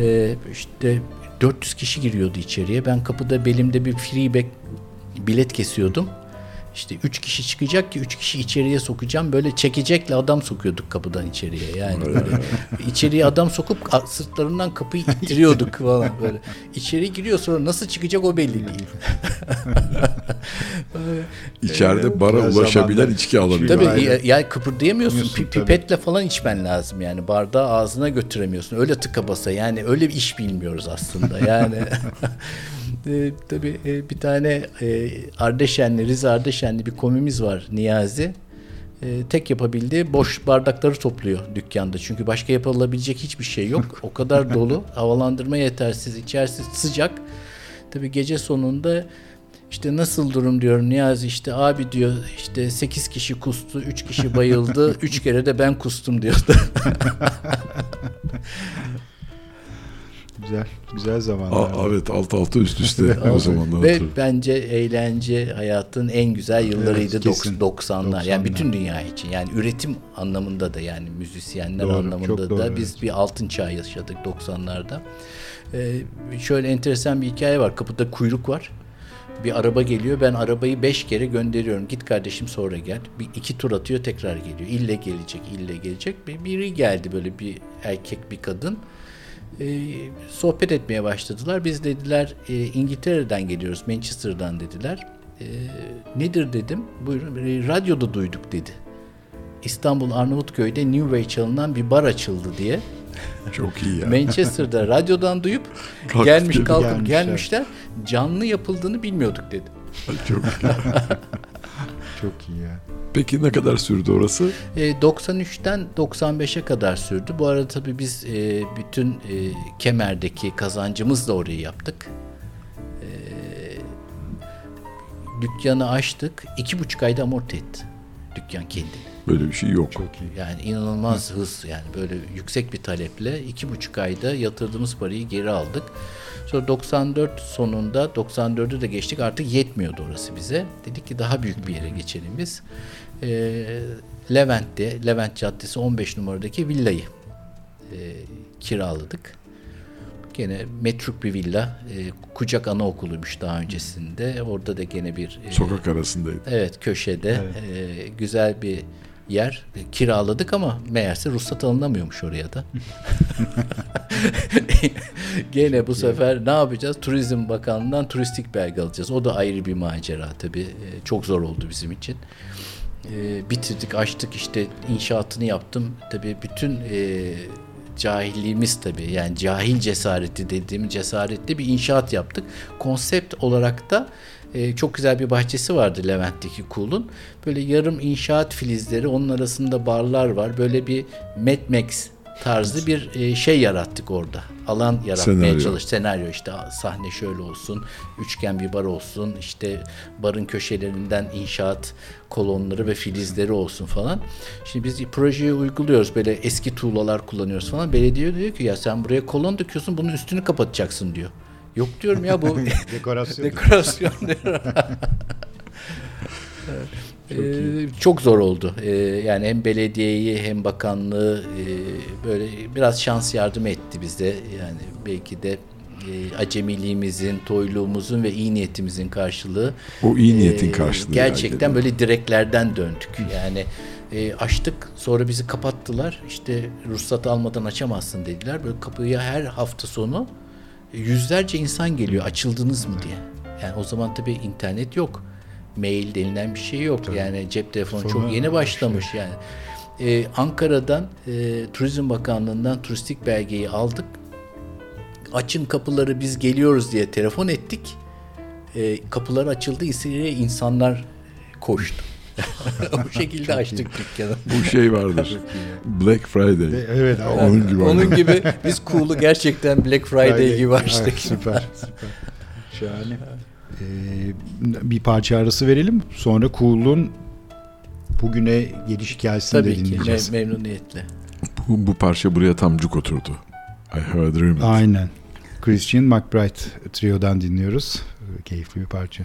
Ee, işte 400 kişi giriyordu içeriye. Ben kapıda belimde bir freeback bilet kesiyordum. İşte üç kişi çıkacak ki üç kişi içeriye sokacağım. Böyle çekecekle adam sokuyorduk kapıdan içeriye. Yani böyle içeriye adam sokup sırtlarından kapıyı [laughs] ittiriyorduk falan böyle. İçeri giriyor sonra nasıl çıkacak o belli değil. [laughs] İçeride bara ulaşabilen içki alabiliyor. Tabii Aynen. yani kıpırdayamıyorsun. Pi, pipetle falan içmen lazım yani. Bardağı ağzına götüremiyorsun. Öyle tıka basa yani öyle bir iş bilmiyoruz aslında. Yani [laughs] e, tabii e, bir tane e, Ardeşenli, Rize Ardeşenli bir komimiz var Niyazi. E, tek yapabildiği boş bardakları topluyor dükkanda. Çünkü başka yapılabilecek hiçbir şey yok. O kadar [laughs] dolu. Havalandırma yetersiz, içerisi sıcak. Tabii gece sonunda işte nasıl durum diyor Niyazi işte abi diyor işte 8 kişi kustu, 3 kişi bayıldı, [laughs] 3 kere de ben kustum diyordu. [laughs] güzel, güzel zamanlar. Aa, evet alt alta üst üste o zamanlar. Ve bence eğlence hayatın en güzel yıllarıydı evet, 90'lar. 90'lar. Yani bütün dünya için. Yani üretim anlamında da yani müzisyenler doğru, anlamında da doğru, biz evet. bir altın çağ yaşadık 90'larda. Ee, şöyle enteresan bir hikaye var. Kapıda kuyruk var bir araba geliyor. Ben arabayı beş kere gönderiyorum. Git kardeşim sonra gel. Bir iki tur atıyor tekrar geliyor. İlle gelecek, ille gelecek. Bir, biri geldi böyle bir erkek bir kadın. Ee, sohbet etmeye başladılar. Biz dediler e, İngiltere'den geliyoruz, Manchester'dan dediler. E, nedir dedim. Buyurun. E, radyoda duyduk dedi. İstanbul Arnavutköy'de New Way çalınan bir bar açıldı diye. Çok iyi ya. Manchester'da [laughs] radyodan duyup gelmiş kalkıp gelmişler. gelmişler. Canlı yapıldığını bilmiyorduk dedi. Çok iyi. [laughs] Çok iyi ya. Peki ne kadar sürdü orası? E, 93'ten 95'e kadar sürdü. Bu arada tabii biz e, bütün e, Kemer'deki kazancımızla orayı yaptık. E, dükkanı açtık. iki buçuk ayda amorti etti dükkan kendini. Böyle bir şey yok. Çok iyi. Yani inanılmaz hız yani böyle yüksek bir taleple iki buçuk ayda yatırdığımız parayı geri aldık. Sonra 94 sonunda 94'ü de geçtik artık yetmiyordu orası bize. Dedik ki daha büyük bir yere geçelim biz. E, Levent'te, Levent Caddesi 15 numaradaki villayı e, kiraladık. Gene metruk bir villa. E, Kucak Anaokuluymuş daha öncesinde. Orada da gene bir... E, Sokak arasındaydı. Evet köşede. Evet. E, güzel bir yer kiraladık ama meğerse ruhsat alınamıyormuş oraya da. [laughs] Gene bu sefer ne yapacağız? Turizm Bakanlığı'ndan turistik belge alacağız. O da ayrı bir macera tabii. Ee, çok zor oldu bizim için. Ee, bitirdik, açtık işte inşaatını yaptım. Tabii bütün e, cahilliğimiz tabii yani cahil cesareti dediğim cesaretli bir inşaat yaptık. Konsept olarak da e, çok güzel bir bahçesi vardı Levent'teki kulun. Böyle yarım inşaat filizleri, onun arasında barlar var. Böyle bir Mad Max tarzı bir e, şey yarattık orada. Alan yaratmaya senaryo. çalış. Senaryo işte sahne şöyle olsun, üçgen bir bar olsun, işte barın köşelerinden inşaat kolonları ve filizleri olsun falan. Şimdi biz projeyi uyguluyoruz. Böyle eski tuğlalar kullanıyoruz falan. Belediye diyor ki ya sen buraya kolon döküyorsun, bunun üstünü kapatacaksın diyor. Yok diyorum ya bu [laughs] dekorasyon. dekorasyon diyor. [laughs] çok, ee, çok zor oldu. Ee, yani hem belediyeyi hem bakanlığı e, böyle biraz şans yardım etti bize. Yani belki de e, acemiliğimizin, toyluğumuzun ve iyi niyetimizin karşılığı. O iyi niyetin e, karşılığı. Gerçekten böyle direklerden döndük. Yani e, açtık sonra bizi kapattılar. İşte ruhsat almadan açamazsın dediler. Böyle kapıya her hafta sonu yüzlerce insan geliyor açıldınız mı diye. Yani o zaman tabii internet yok. Mail denilen bir şey yok. Tabii. Yani cep telefonu Sonra çok yeni başlamış şey. yani. Ee, Ankara'dan e, Turizm Bakanlığı'ndan turistik belgeyi aldık. Açın kapıları biz geliyoruz diye telefon ettik. E, kapılar açıldı. İçeriye insanlar koştu. [laughs] o şekilde açtık dükkanı. Bu şey vardır. Black Friday. Evet. Onun gibi. Onun gibi [laughs] biz cool'u gerçekten Black Friday, Friday gibi açtık. Evet, süper. süper. Şahane. Ee, bir parça arası verelim. Sonra Cool'un bugüne geliş hikayesini Tabii de dinleyeceğiz. Tabii ki. memnuniyetle. Bu, bu parça buraya tam cuk oturdu. I have a dream. Aynen. Christian McBride Trio'dan dinliyoruz. Keyifli bir parça.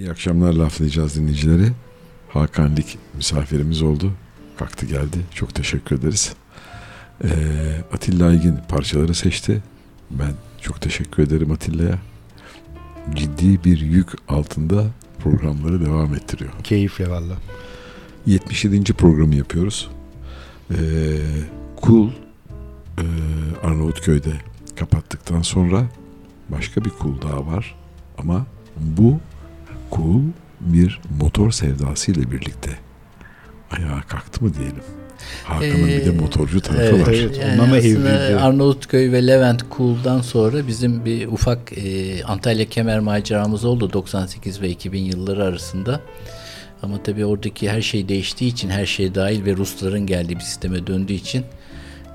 İyi akşamlar laflayacağız dinleyicileri. Hakan Lik misafirimiz oldu. Kalktı geldi. Çok teşekkür ederiz. Ee, Atilla Aygin parçaları seçti. Ben çok teşekkür ederim Atilla'ya. Ciddi bir yük altında programları devam ettiriyor. Keyifle valla. 77. programı yapıyoruz. Ee, Kul e, Arnavutköy'de kapattıktan sonra başka bir kul daha var. Ama bu kul bir motor sevdasıyla birlikte ayağa kalktı mı diyelim. Hakan'ın bir de Ee, motorcu tarafı Evet, var. Evet, yani ona mı aslında evrildi? Arnavutköy ve Levent Cool'dan sonra bizim bir ufak e, Antalya kemer maceramız oldu 98 ve 2000 yılları arasında. Ama tabii oradaki her şey değiştiği için, her şey dahil ve Rusların geldiği bir sisteme döndüğü için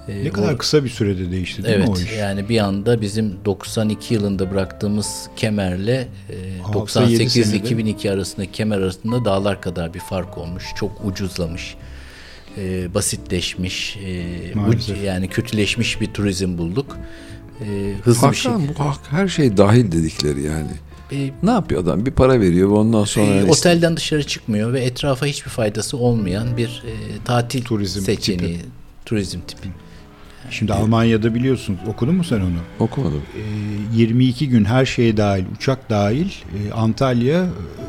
Ne kadar o- kısa bir sürede değişti değil Evet mi o iş? yani bir anda bizim 92 yılında bıraktığımız kemerle e, yedi 98-2002 arasındaki kemer arasında dağlar kadar bir fark olmuş. Çok ucuzlamış, e, basitleşmiş, e, uc- yani kötüleşmiş bir turizm bulduk. E, hızlı bir şey. Bu hak- her şey dahil dedikleri yani. E, Ne yapıyor adam? Bir para veriyor ve ondan sonra e, otelden dışarı çıkmıyor ve etrafa hiçbir faydası olmayan bir e, tatil Turizm seçeneği, turizm tipi. Şimdi Almanya'da biliyorsun okudun mu sen onu? okumadım. Ee, 22 gün her şeye dahil, uçak dahil e, Antalya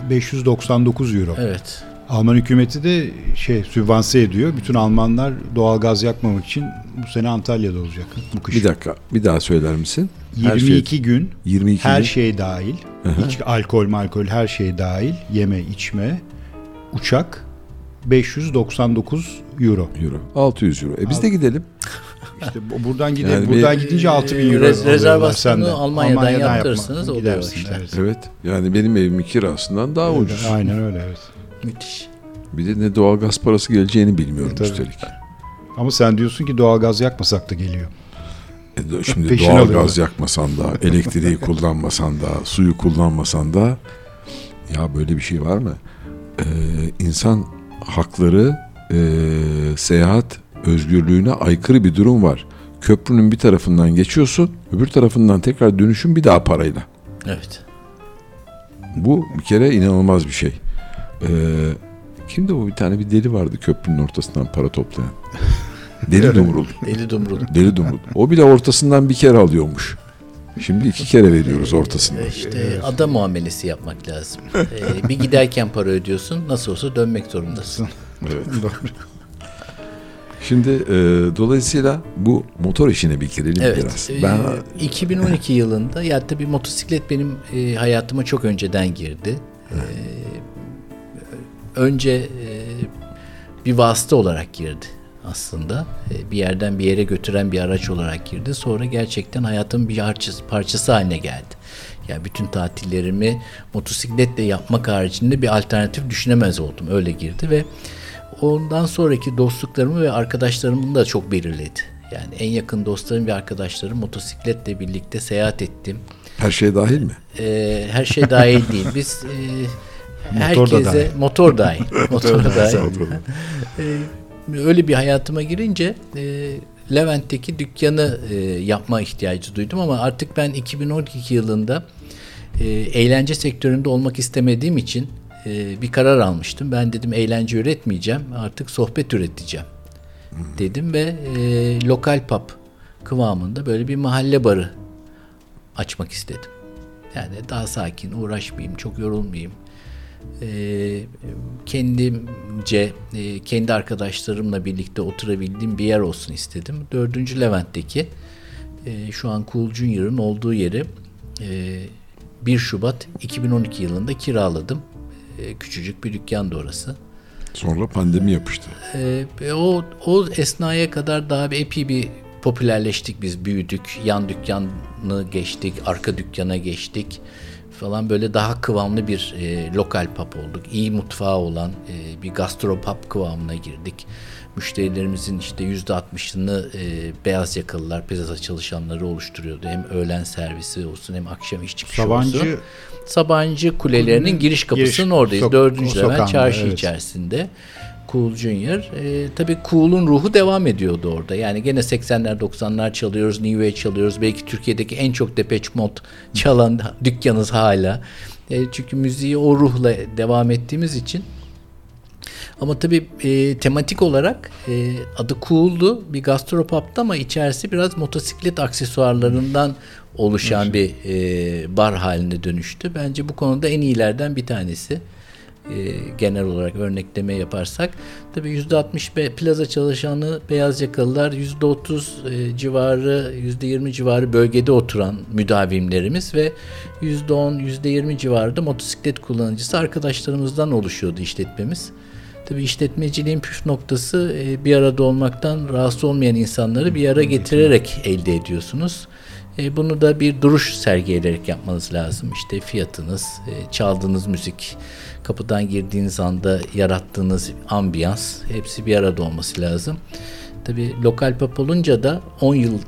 e, 599 euro. Evet. Alman hükümeti de şey sübvanse ediyor. Bütün Almanlar doğal gaz yakmamak için bu sene Antalya'da olacak bu kış. Bir dakika bir daha söyler misin? Her 22 şey, gün 22 her gün. şey dahil, iç, alkol malkol her şey dahil, yeme içme, uçak 599 euro. euro. 600 euro. E biz de gidelim. İşte bu- buradan gide Yani buradan bir- gidince 6000 euro. Rez- alıyorlar rezervasyonu. Almanya'dan yapma, yaptırırsınız, oluyor gidersin, işte. evet. Evet. Yani benim evimin kirasından daha Öyle, ucuz. Aynen öyle evet. Müthiş. Bir de ne doğalgaz parası geleceğini bilmiyorum Tabii. üstelik. Ama sen diyorsun ki doğal gaz yakmasak da geliyor. E de- Şimdi Peşin doğalgaz alıyorlar. yakmasan da, elektriği kullanmasan da, suyu kullanmasan da ya böyle bir şey var mı? Ee, insan hakları e, seyahat özgürlüğüne aykırı bir durum var. Köprünün bir tarafından geçiyorsun, öbür tarafından tekrar dönüşün bir daha parayla. Evet. Bu bir kere inanılmaz bir şey. Ee, kimdi o bir tane bir deli vardı köprünün ortasından para toplayan. [laughs] Deli Dumrul. Deli dumrul. Deli Dumrul. O bile ortasından bir kere alıyormuş. Şimdi iki kere veriyoruz ortasından. İşte ada muamelesi yapmak lazım. Ee, bir giderken para ödüyorsun. Nasıl olsa dönmek zorundasın. Evet. [laughs] Şimdi e, dolayısıyla bu motor işine bir girelim Evet. biraz. e, Ben 2012 [laughs] yılında ya tabii motosiklet benim e, hayatıma çok önceden girdi. E, önce e, bir vasıta olarak girdi aslında. E, bir yerden bir yere götüren bir araç olarak girdi. Sonra gerçekten hayatımın bir parçası, parçası haline geldi. Yani bütün tatillerimi motosikletle yapmak haricinde bir alternatif düşünemez oldum. Öyle girdi ve ondan sonraki dostluklarımı ve arkadaşlarımı da çok belirledi. Yani en yakın dostlarım ve arkadaşlarım motosikletle birlikte seyahat ettim. her şey dahil mi? Ee, her şey dahil [laughs] değil. Biz e, Motor da herkese dahil. motor dahil. [laughs] motor da dahil. Ee, [laughs] öyle bir hayatıma girince e, Levent'teki dükkanı e, yapma ihtiyacı duydum ama artık ben 2012 yılında e, eğlence sektöründe olmak istemediğim için e, bir karar almıştım. Ben dedim eğlence üretmeyeceğim artık sohbet üreteceğim dedim ve e, lokal pub kıvamında böyle bir mahalle barı açmak istedim. Yani daha sakin, uğraşmayayım, çok yorulmayayım. Ee, kendimce, e, kendi arkadaşlarımla birlikte oturabildiğim bir yer olsun istedim. Dördüncü Levent'teki e, şu an Cool Junior'ın olduğu yeri e, 1 Şubat 2012 yılında kiraladım. E, küçücük bir dükkandı orası. Sonra pandemi yapıştı. Ee, ve o o esnaya kadar daha bir epey bir popülerleştik biz. Büyüdük yan dükkanı geçtik arka dükkana geçtik falan. Böyle daha kıvamlı bir e, lokal pub olduk. İyi mutfağı olan e, bir gastropub kıvamına girdik. Müşterilerimizin işte yüzde altmışını e, beyaz yakalılar plaza çalışanları oluşturuyordu. Hem öğlen servisi olsun hem akşam iş çıkışı olsun Sabancı Kulelerinin giriş kapısının giriş- oradayız. sok- Dördüncü sokağında, çarşı evet. içerisinde. Cool Junior. E, tabii Cool'un ruhu devam ediyordu orada. Yani gene 80'ler 90'lar çalıyoruz, New Wave çalıyoruz. Belki Türkiye'deki en çok Depeche Mode çalan [laughs] dükkanız hala. E, çünkü müziği o ruhla devam ettiğimiz için. Ama tabii e, tematik olarak e, adı Cool'du. Bir gastropub'dı ama içerisi biraz motosiklet aksesuarlarından oluşan bir e, bar haline dönüştü. Bence bu konuda en iyilerden bir tanesi. E, genel olarak örnekleme yaparsak. Tabii %60 plaza çalışanı beyaz yakalılar, %30 e, civarı, %20 civarı bölgede oturan müdavimlerimiz ve %10, %20 civarı da motosiklet kullanıcısı arkadaşlarımızdan oluşuyordu işletmemiz. Tabii işletmeciliğin püf noktası e, bir arada olmaktan rahatsız olmayan insanları bir ara getirerek elde ediyorsunuz. E, bunu da bir duruş sergileyerek yapmanız lazım. İşte fiyatınız, e, çaldığınız müzik, kapıdan girdiğiniz anda yarattığınız ambiyans hepsi bir arada olması lazım. Tabii lokal pub olunca da 10 yıl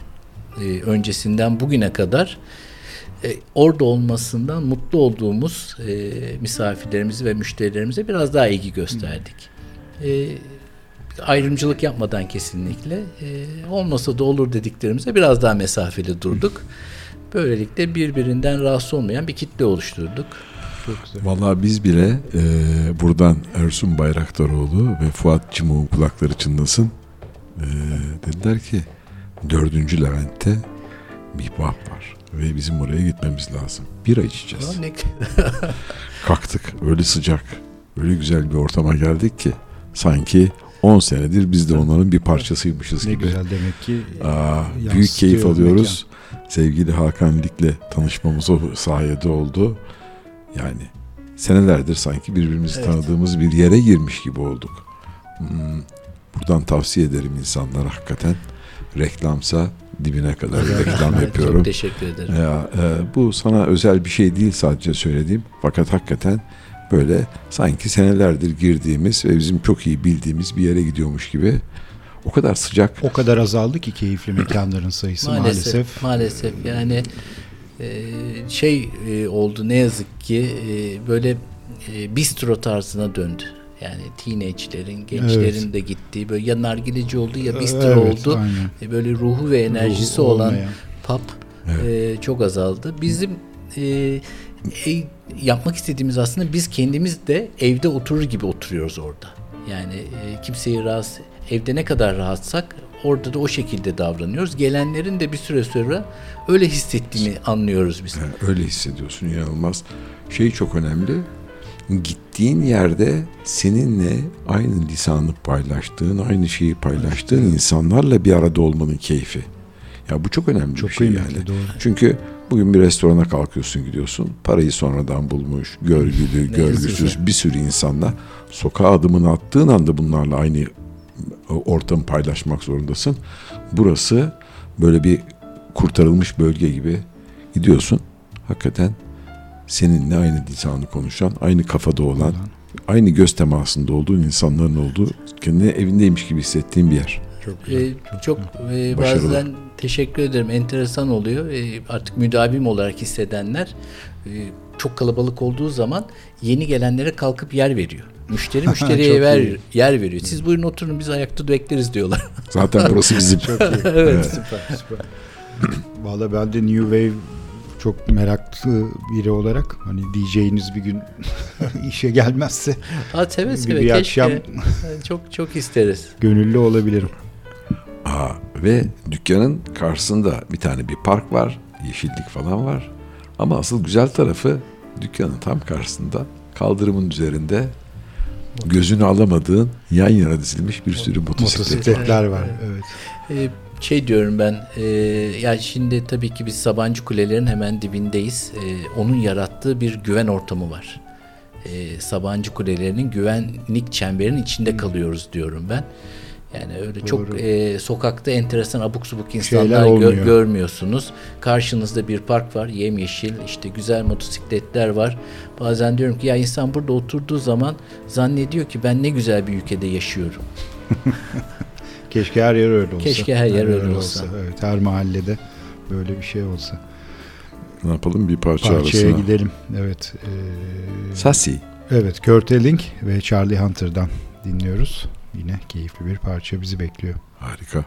öncesinden bugüne kadar orada olmasından mutlu olduğumuz e, misafirlerimizi ve müşterilerimize biraz daha ilgi gösterdik. E, ayrımcılık yapmadan kesinlikle e, olmasa da olur dediklerimize biraz daha mesafeli durduk. Böylelikle birbirinden rahatsız olmayan bir kitle oluşturduk. Çok güzel. Vallahi biz bile e, buradan Ersun Bayraktaroğlu ve Fuat Cimok'un kulakları çınlasın. E, dediler ki dördüncü Levent'te bir bab var ve bizim oraya gitmemiz lazım. Bira içeceğiz. [laughs] Kalktık öyle sıcak, öyle güzel bir ortama geldik ki sanki 10 senedir biz de onların bir parçasıymışız ne gibi. Ne güzel demek ki. Aa, büyük keyif alıyoruz. Mekan. Sevgili Hakan Lik'le tanışmamız o sayede oldu. Yani senelerdir sanki birbirimizi evet. tanıdığımız bir yere girmiş gibi olduk. Hmm, buradan tavsiye ederim insanlara hakikaten reklamsa dibine kadar reklam yapıyorum. Çok teşekkür ederim. Ya, e, bu sana özel bir şey değil sadece söylediğim. Fakat hakikaten böyle sanki senelerdir girdiğimiz ve bizim çok iyi bildiğimiz bir yere gidiyormuş gibi. O kadar sıcak. O kadar azaldı ki keyifli mekanların sayısı maalesef. Maalesef, maalesef. yani e, şey e, oldu ne yazık ki e, böyle bistro tarzına döndü. Yani teenage'lerin, gençlerin evet. de gittiği böyle ya nargileci oldu ya bistro evet, oldu. Aynen. Böyle ruhu ve enerjisi ruhu olan olmayan. pub evet. çok azaldı. Bizim e, yapmak istediğimiz aslında biz kendimiz de evde oturur gibi oturuyoruz orada. Yani e, kimseyi rahatsız evde ne kadar rahatsak orada da o şekilde davranıyoruz. Gelenlerin de bir süre sonra öyle hissettiğini anlıyoruz biz. Yani öyle hissediyorsun inanılmaz. Şey çok önemli. Gittiğin yerde seninle aynı lisanı paylaştığın, aynı şeyi paylaştığın insanlarla bir arada olmanın keyfi. Ya bu çok önemli çok bir şey yani. Doğru. Çünkü bugün bir restorana kalkıyorsun gidiyorsun. Parayı sonradan bulmuş, görgülü, görgüsüz bir sürü insanla sokağa adımını attığın anda bunlarla aynı ortamı paylaşmak zorundasın. Burası böyle bir kurtarılmış bölge gibi gidiyorsun. Hakikaten seninle aynı lisanı konuşan, aynı kafada olan, aynı göz temasında olduğun insanların olduğu, kendini evindeymiş gibi hissettiğin bir yer. Çok güzel. Ee, çok e, bazen teşekkür ederim. Enteresan oluyor. E, artık müdavim olarak hissedenler e, çok kalabalık olduğu zaman yeni gelenlere kalkıp yer veriyor. Müşteri [laughs] müşteriye ver, yer veriyor. Siz buyurun oturun biz ayakta bekleriz diyorlar. Zaten burası bizim. [laughs] çok iyi. evet, evet, süper süper. Valla ben de New Wave çok meraklı biri olarak hani DJ'iniz bir gün [laughs] işe gelmezse ha, seve seve bir, bir akşam çok çok isteriz. Gönüllü olabilirim. Aa, ve dükkanın karşısında bir tane bir park var. Yeşillik falan var. Ama asıl güzel tarafı dükkanın tam karşısında kaldırımın üzerinde gözünü alamadığın yan yana dizilmiş bir sürü motosiklet motosikletler var. var. Evet. Ee, şey diyorum ben e, yani şimdi tabii ki biz Sabancı Kulelerin hemen dibindeyiz. E, onun yarattığı bir güven ortamı var. E, Sabancı Kulelerinin güvenlik çemberinin içinde kalıyoruz diyorum ben. Yani öyle Doğru. çok e, sokakta enteresan abuk subuk insanlar gö- görmüyorsunuz. Karşınızda bir park var, yemyeşil, işte güzel motosikletler var. Bazen diyorum ki ya insan burada oturduğu zaman zannediyor ki ben ne güzel bir ülkede yaşıyorum. [laughs] Keşke her yer öyle olsa. Keşke her yer, her öyle olsa. olsa. Evet, her mahallede böyle bir şey olsa. Ne yapalım bir parça Parçaya arasına. gidelim. Evet. E, Sasi. Evet, Kurt Elling ve Charlie Hunter'dan dinliyoruz. Yine keyifli bir parça bizi bekliyor. Harika.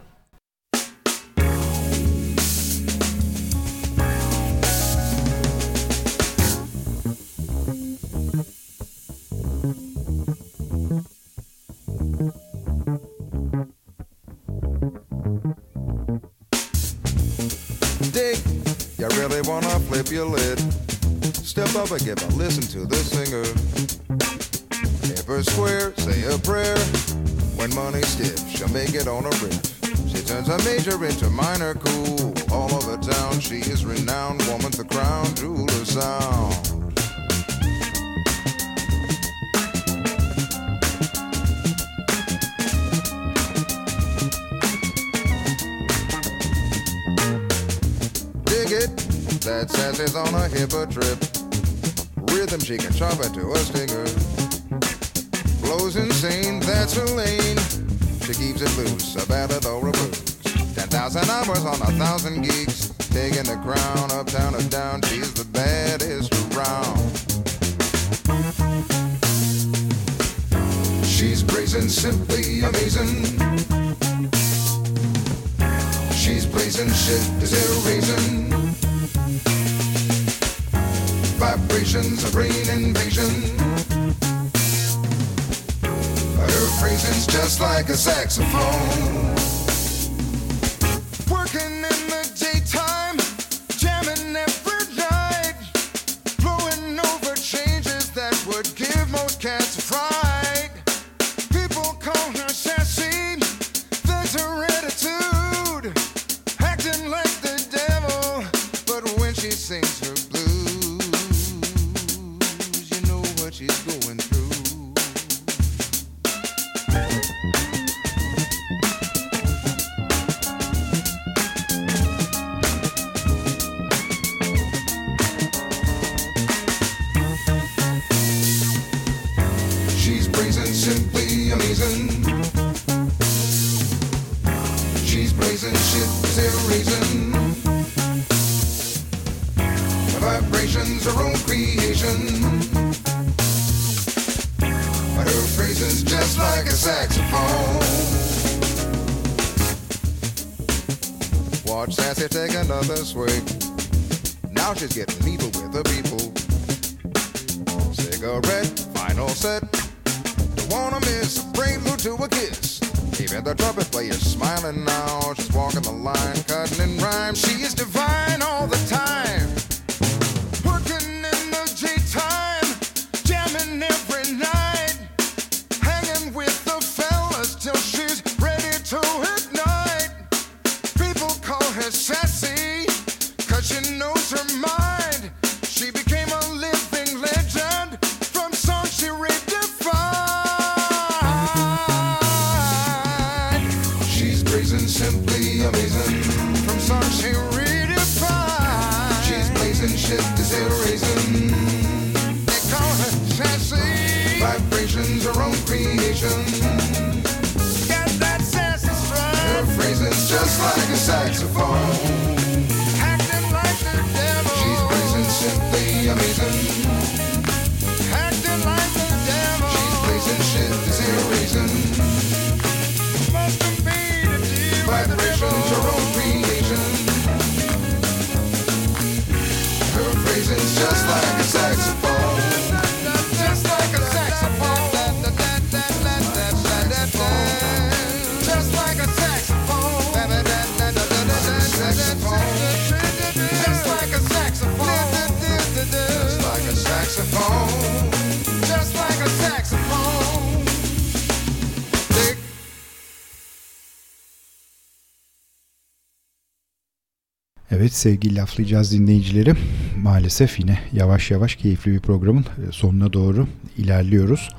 sevgili laflayacağız dinleyicileri. Maalesef yine yavaş yavaş keyifli bir programın e, sonuna doğru ilerliyoruz.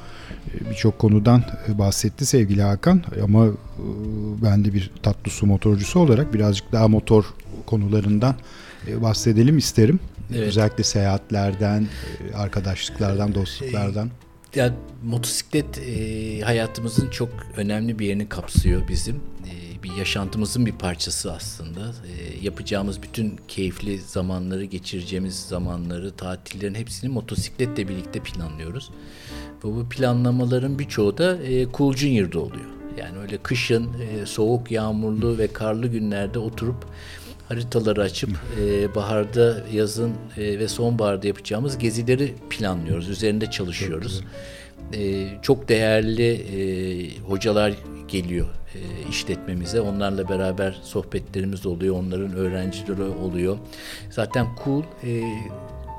E, birçok konudan e, bahsetti sevgili Hakan ama ben de bir tatlı su motorcusu olarak birazcık daha motor konularından bahsedelim isterim. Evet. Özellikle seyahatlerden, arkadaşlıklardan, dostluklardan. Ya motosiklet e, hayatımızın çok önemli bir yerini kapsıyor bizim bir yaşantımızın bir parçası aslında. E, yapacağımız bütün keyifli zamanları, geçireceğimiz zamanları, tatillerin hepsini motosikletle birlikte planlıyoruz. Ve bu planlamaların birçoğu da e, Cool Junior'da oluyor. Yani öyle kışın e, soğuk, yağmurlu ve karlı günlerde oturup haritaları açıp e, baharda, yazın e, ve sonbaharda yapacağımız gezileri planlıyoruz. Üzerinde çalışıyoruz. Çok güzel e, çok değerli e, hocalar geliyor e, işletmemize. Onlarla beraber sohbetlerimiz oluyor. Onların öğrencileri oluyor. Zaten cool e,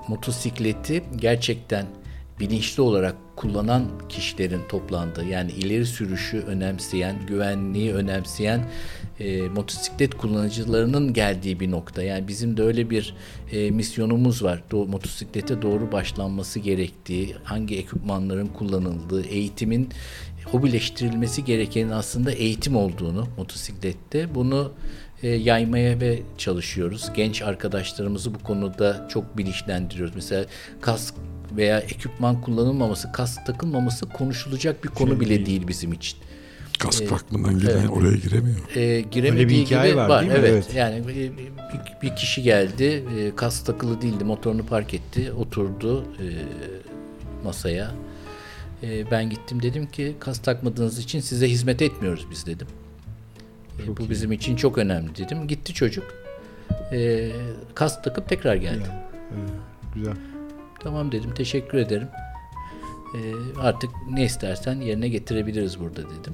motosikleti gerçekten bilinçli olarak kullanan kişilerin toplandığı yani ileri sürüşü önemseyen, güvenliği önemseyen e, motosiklet kullanıcılarının geldiği bir nokta. Yani bizim de öyle bir e, misyonumuz var. Do motosiklete doğru başlanması gerektiği, hangi ekipmanların kullanıldığı, eğitimin hobileştirilmesi gerekenin aslında eğitim olduğunu motosiklette bunu e, yaymaya ve çalışıyoruz. Genç arkadaşlarımızı bu konuda çok bilinçlendiriyoruz. Mesela kask veya ekipman kullanılmaması, kask takılmaması konuşulacak bir konu Şey bile değil bizim için. Kask takmadan giden oraya giremiyor. E, giremediği Öyle bir hikaye gibi var, var. değil mi? Evet. Evet. Yani e, bir, bir kişi geldi, e, kask takılı değildi, motorunu park etti, oturdu e, masaya. E, ben gittim dedim ki kask takmadığınız için size hizmet etmiyoruz biz dedim. E, bu bizim için çok önemli dedim. Gitti çocuk. E, kask takıp tekrar geldi. Ya, evet, güzel. Tamam dedim teşekkür ederim. Ee, artık ne istersen yerine getirebiliriz burada dedim.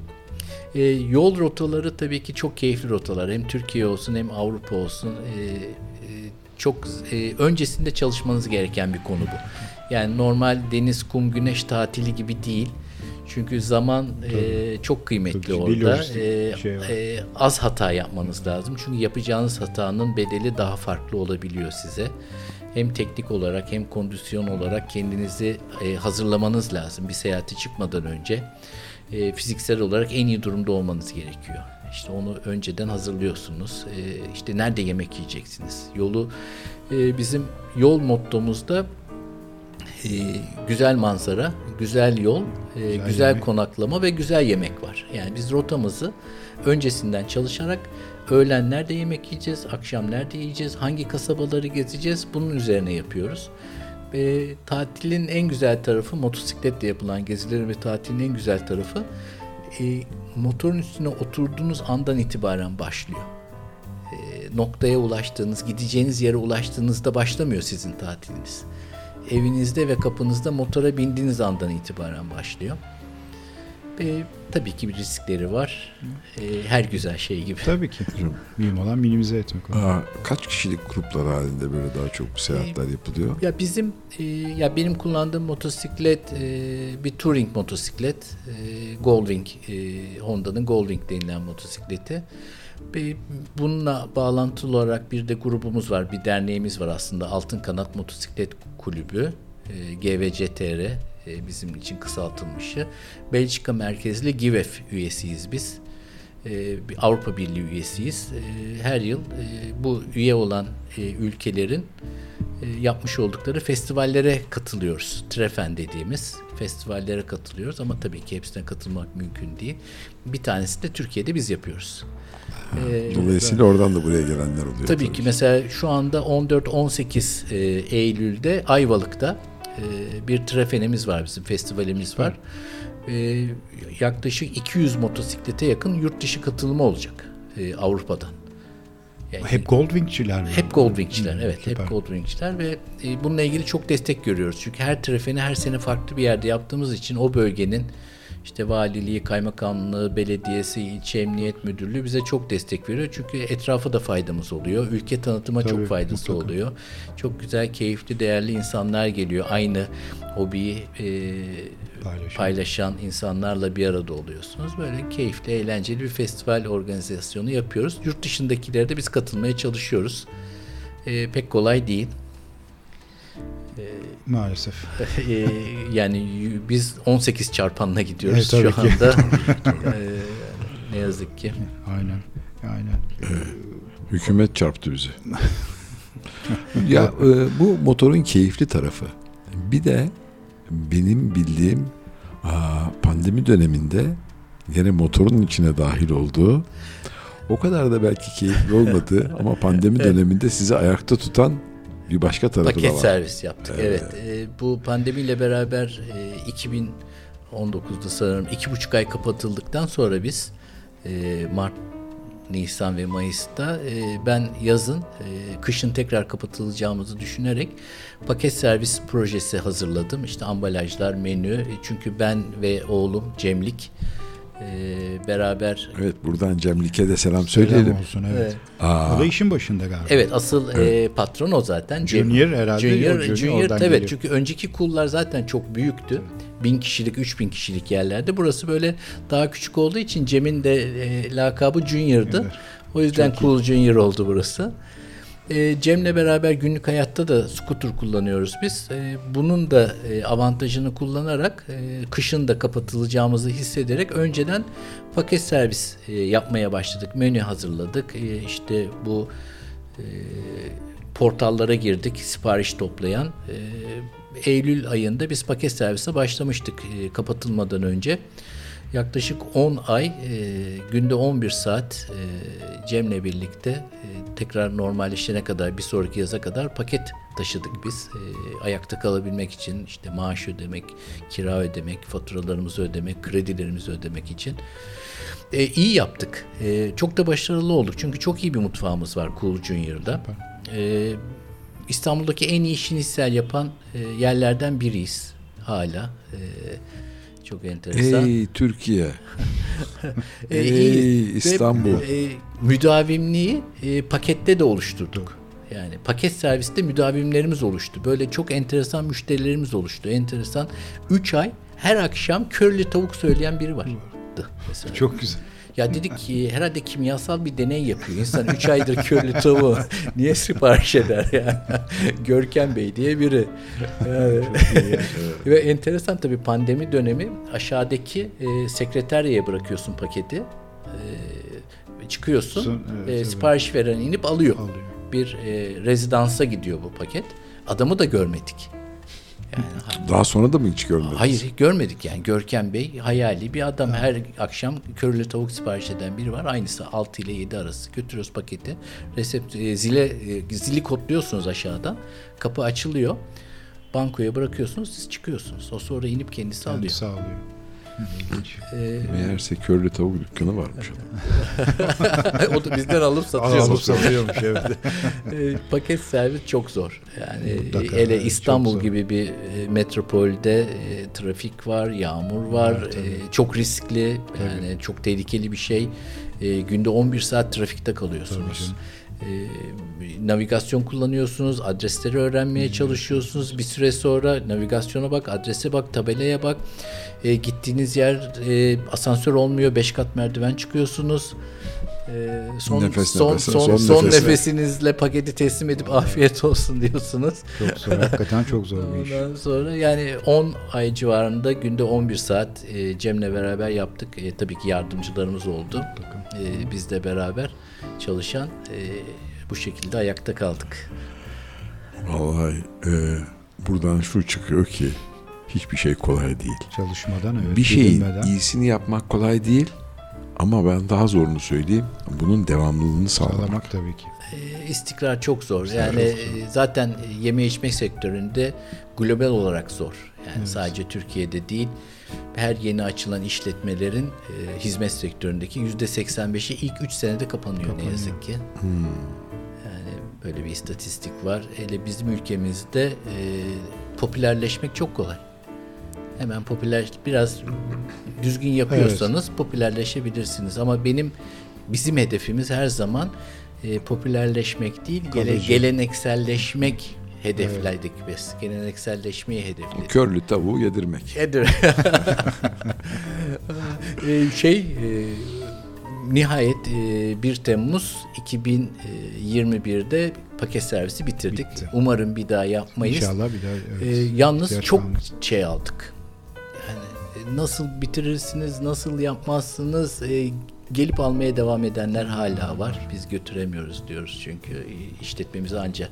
Ee, yol rotaları tabii ki çok keyifli rotalar. Hem Türkiye olsun hem Avrupa olsun. Ee, e, çok e, öncesinde çalışmanız gereken bir konu bu. Yani normal deniz, kum, güneş tatili gibi değil. Çünkü zaman e, çok kıymetli ciddi orada. E, şey var. e, az hata yapmanız lazım. Çünkü yapacağınız hatanın bedeli daha farklı olabiliyor size. Hem teknik olarak hem kondisyon olarak kendinizi e, hazırlamanız lazım bir seyahate çıkmadan önce. E, fiziksel olarak en iyi durumda olmanız gerekiyor. İşte onu önceden hazırlıyorsunuz. E, işte nerede yemek yiyeceksiniz? Yolu e, bizim yol mottomuzda e, güzel manzara, güzel yol, e, güzel, yemek. konaklama ve güzel yemek var. Yani biz rotamızı öncesinden çalışarak öğlen nerede yemek yiyeceğiz, akşam nerede yiyeceğiz, hangi kasabaları gezeceğiz bunun üzerine yapıyoruz. E, tatilin en güzel tarafı motosikletle yapılan gezilerin ve tatilin en güzel tarafı e, motorun üstüne oturduğunuz andan itibaren başlıyor e, noktaya ulaştığınız, gideceğiniz yere ulaştığınızda başlamıyor sizin tatiliniz. Evinizde ve kapınızda motora bindiğiniz andan itibaren başlıyor. E, tabii ki bir riskleri var. E, her güzel şey gibi. Tabii ki. Mühim olan minimize etmek. Aa, kaç kişilik gruplar halinde böyle daha çok seyahatler yapılıyor? Ya bizim e, ya benim kullandığım motosiklet e, bir touring motosiklet. E, Goldwing e, Honda'nın Goldwing denilen motosikleti. Ve bununla bağlantılı olarak bir de grubumuz var, bir derneğimiz var aslında. Altın Kanat Motosiklet Kulübü, e, GVCTR e, bizim için kısaltılmışı. Belçika merkezli GİVEF üyesiyiz biz. E, bir Avrupa Birliği üyesiyiz. E, her yıl e, bu üye olan e, ülkelerin e, yapmış oldukları festivallere katılıyoruz. Trefen dediğimiz festivallere katılıyoruz ama tabii ki hepsine katılmak mümkün değil. Bir tanesi de Türkiye'de biz yapıyoruz. E, Dolayısıyla oradan da buraya gelenler oluyor. Tabii ki mesela şu anda 14-18 e, Eylül'de Ayvalık'ta e, bir trefenimiz var bizim festivalimiz var. E, yaklaşık 200 motosiklete yakın yurt dışı katılımı olacak e, Avrupa'dan. Yani Hep Goldwing'çiler mi? hep Goldwing'çiler Hı, evet süper. hep Goldwing'çiler ve e, bununla ilgili çok destek görüyoruz. Çünkü her trefeni her sene farklı bir yerde yaptığımız için o bölgenin işte valiliği, kaymakamlığı, belediyesi, ilçe emniyet müdürlüğü bize çok destek veriyor. Çünkü etrafa da faydamız oluyor. Ülke tanıtıma Tabii, çok faydası mutlaka. oluyor. Çok güzel, keyifli, değerli insanlar geliyor. Aynı hobiyi e, Paylaşan. paylaşan insanlarla bir arada oluyorsunuz. Böyle keyifli, eğlenceli bir festival organizasyonu yapıyoruz. Yurt dışındakilere de biz katılmaya çalışıyoruz. E, pek kolay değil. Maalesef. [laughs] E, yani biz 18 çarpanla gidiyoruz Evet, şu anda. [laughs] E, ne yazık ki. Aynen. Aynen. Hükümet çarptı bizi. [laughs] ya e, bu motorun keyifli tarafı. Bir de benim bildiğim pandemi döneminde yine motorun içine dahil olduğu o kadar da belki keyifli olmadı ama pandemi döneminde sizi ayakta tutan bir başka tarafı Paket da var. servis yaptık. Evet. E, bu pandemiyle beraber e, 2019'da sanırım iki buçuk ay kapatıldıktan sonra biz e, Mart Nisan ve Mayıs'ta. E, ben yazın, e, kışın tekrar kapatılacağımızı düşünerek paket servis projesi hazırladım. İşte ambalajlar, menü. E, çünkü ben ve oğlum Cemlik e, beraber Evet buradan Cemlik'e de selam söyleyelim. Selam olsun evet. Evet. Aa, O da işin başında galiba. Evet asıl e, patron o zaten. Cem- Junior herhalde, Junior, Junior Junior, oradan evet geliyor. çünkü önceki kullar zaten çok büyüktü. Bin kişilik, üç bin kişilik yerlerde. Burası böyle daha küçük olduğu için Cem'in de e, lakabı Junior'dı. Evet. O yüzden Cool Junior oldu burası. E, Cem'le beraber günlük hayatta da scooter kullanıyoruz biz. E, bunun da e, avantajını kullanarak e, kışın da kapatılacağımızı hissederek önceden paket servis e, yapmaya başladık. Menü hazırladık. E, işte bu e, portallara girdik sipariş toplayan. E, Eylül ayında biz paket servise başlamıştık e, kapatılmadan önce. Yaklaşık 10 ay e, günde 11 saat e, Cem'le birlikte e, tekrar normalleşene kadar bir sonraki yaza kadar paket taşıdık biz. E, ayakta kalabilmek için işte maaş ödemek, kira ödemek, faturalarımızı ödemek, kredilerimizi ödemek için. E, iyi yaptık. E, çok da başarılı olduk. Çünkü çok iyi bir mutfağımız var Cool Junior'da. E, İstanbul'daki en iyi şinisel yapan e, yerlerden biriyiz hala. E, çok enteresan. Ey Türkiye. [laughs] Ey iyi. Ve, İstanbul. e, müdavimliği e, pakette de oluşturduk. Yani paket serviste müdavimlerimiz oluştu. Böyle çok enteresan müşterilerimiz oluştu. Enteresan. 3 ay her akşam körlü tavuk söyleyen biri vardı. Mesela. Çok güzel. Ya dedik ki herhalde kimyasal bir deney yapıyor. İnsan 3 aydır körlü tavuğu [laughs] niye sipariş eder ya? Görkem Bey diye biri. Yani. [laughs] Ve enteresan tabii pandemi dönemi aşağıdaki e, sekreteryaya bırakıyorsun paketi. E, çıkıyorsun. Son- evet, e, evet. sipariş veren inip alıyor. Alıyor. Bir e, rezidansa gidiyor bu paket. Adamı da görmedik. Yani Daha sonra da mı hiç görmediniz? Hayır görmedik yani Görkem Bey hayali bir adam her akşam körülü tavuk sipariş eden biri var. Aynısı 6 ile 7 arası götürüyoruz paketi. Resept e, zile e, zili kodluyorsunuz aşağıdan. Kapı açılıyor. Bankoya bırakıyorsunuz siz çıkıyorsunuz. O sonra inip kendisi alıyor. Kendisi alıyor. Ee, Meğerse körlü tavuk dükkanı varmış. [laughs] o da bizden alıp satıyor. Alıp satıyormuş evet. [laughs] E, paket servis çok zor. Yani Mutlaka, hele evet, İstanbul gibi bir e, metropolde e, trafik var, yağmur var. Evet, tabii. e, çok riskli, yani çok tehlikeli bir şey. E, günde 11 saat trafikte kalıyorsunuz. E, navigasyon kullanıyorsunuz, adresleri öğrenmeye çalışıyorsunuz. Bir süre sonra navigasyona bak, adrese bak, tabelaya bak. E, gittiğiniz yer e, asansör olmuyor, 5 kat merdiven çıkıyorsunuz. E, son, Nefes son, nefese, son, son son nefese. nefesinizle paketi teslim edip afiyet olsun diyorsunuz. Çok zor. Hakikaten çok zor bir iş. Ondan sonra yani 10 ay civarında günde 11 saat e, Cem'le beraber yaptık. E, tabii ki yardımcılarımız oldu. E, biz de beraber çalışan e, bu şekilde ayakta kaldık. Vallahi e, buradan şu çıkıyor ki hiçbir şey kolay değil. Çalışmadan evet. bir şeyin iyisini yapmak kolay değil. Ama ben daha zorunu söyleyeyim. Bunun devamlılığını sağlamak. Sağlamak tabii ki. E, istikrar çok zor. Yani e, zaten yeme içme sektöründe global olarak zor. Yani sadece Türkiye'de değil. Her yeni açılan işletmelerin e, hizmet sektöründeki yüzde 85'i ilk 3 senede kapanıyor, ne yazık ki. Yani böyle bir istatistik var. Hele bizim ülkemizde e, popülerleşmek çok kolay. Hemen popüler biraz düzgün yapıyorsanız popülerleşebilirsiniz. Ama benim bizim hedefimiz her zaman e, popülerleşmek değil, gele, gelenekselleşmek hedefledik biz. Gelenekselleşmeyi hedefledik. Körlü tavuğu yedirmek. Nedir? [laughs] Ee, şey e, nihayet e, 1 Temmuz 2021'de paket servisi bitirdik. Bitti. Umarım bir daha yapmayız. İnşallah bir daha evet. Ee, yalnız ihtiyaç çok şey aldık. Yani e, nasıl bitirirsiniz, nasıl yapmazsınız? e, gelip almaya devam edenler hala var. Biz götüremiyoruz diyoruz çünkü e, işletmemize anca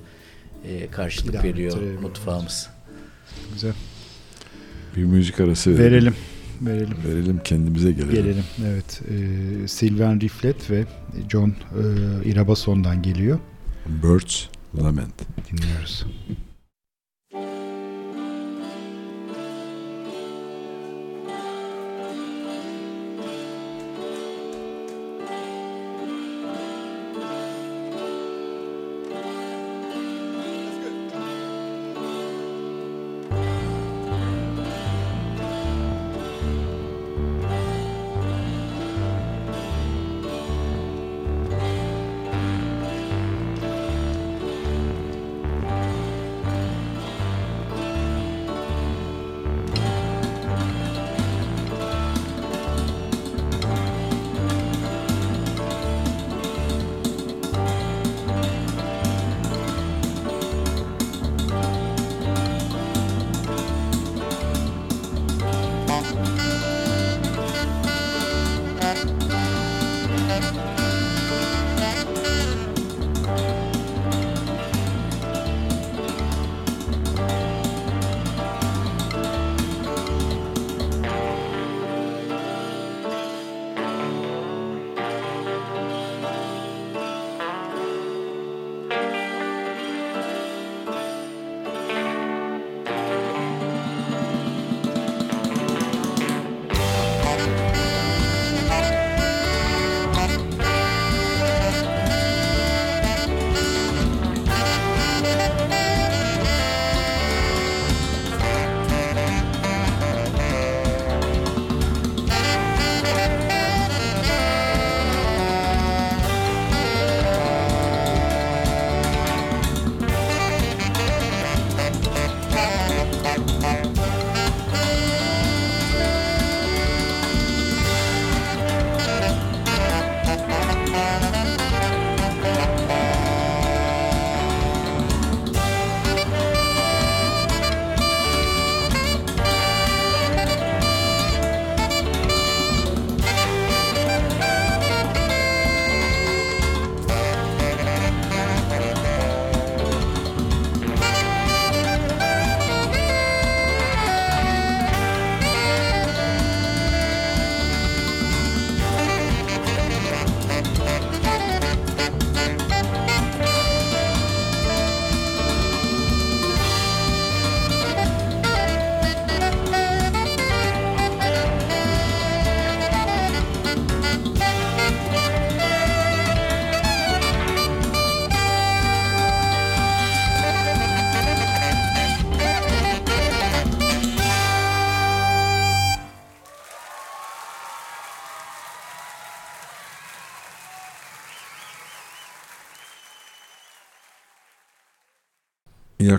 e, karşılık Devam veriyor ettirebiliyoruz. mutfağımız. Güzel. Bir müzik arası verelim. Verelim. Verelim. Verelim kendimize gelelim. Gelelim. Evet. Ee, Sylvain Riflet ve John e, Irabason'dan geliyor. Birds Lament. Dinliyoruz.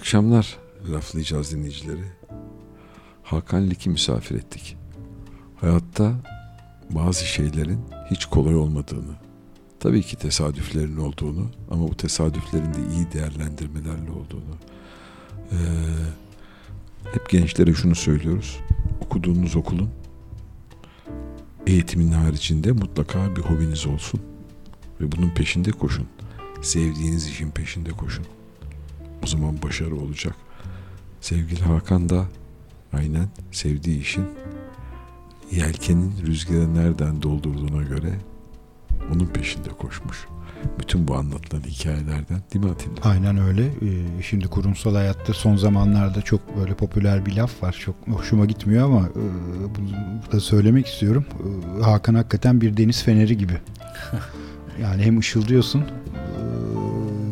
Akşamlar laflayacağız dinleyicileri. Hakan Lik'i misafir ettik. Hayatta bazı şeylerin hiç kolay olmadığını, tabii ki tesadüflerin olduğunu ama bu tesadüflerin de iyi değerlendirmelerle olduğunu. Ee, hep gençlere şunu söylüyoruz. Okuduğunuz okulun eğitimin haricinde mutlaka bir hobiniz olsun ve bunun peşinde koşun. Sevdiğiniz işin peşinde koşun. O zaman başarı olacak. Sevgili Hakan da aynen sevdiği işin yelkenin rüzgarı nereden doldurduğuna göre onun peşinde koşmuş. Bütün bu anlatılan hikayelerden değil mi Atilla? Aynen öyle. Ee, şimdi kurumsal hayatta son zamanlarda çok böyle popüler bir laf var. Çok hoşuma gitmiyor ama e, bunu da söylemek istiyorum. E, Hakan hakikaten bir deniz feneri gibi. [laughs] Yani hem ışıldıyorsun, e,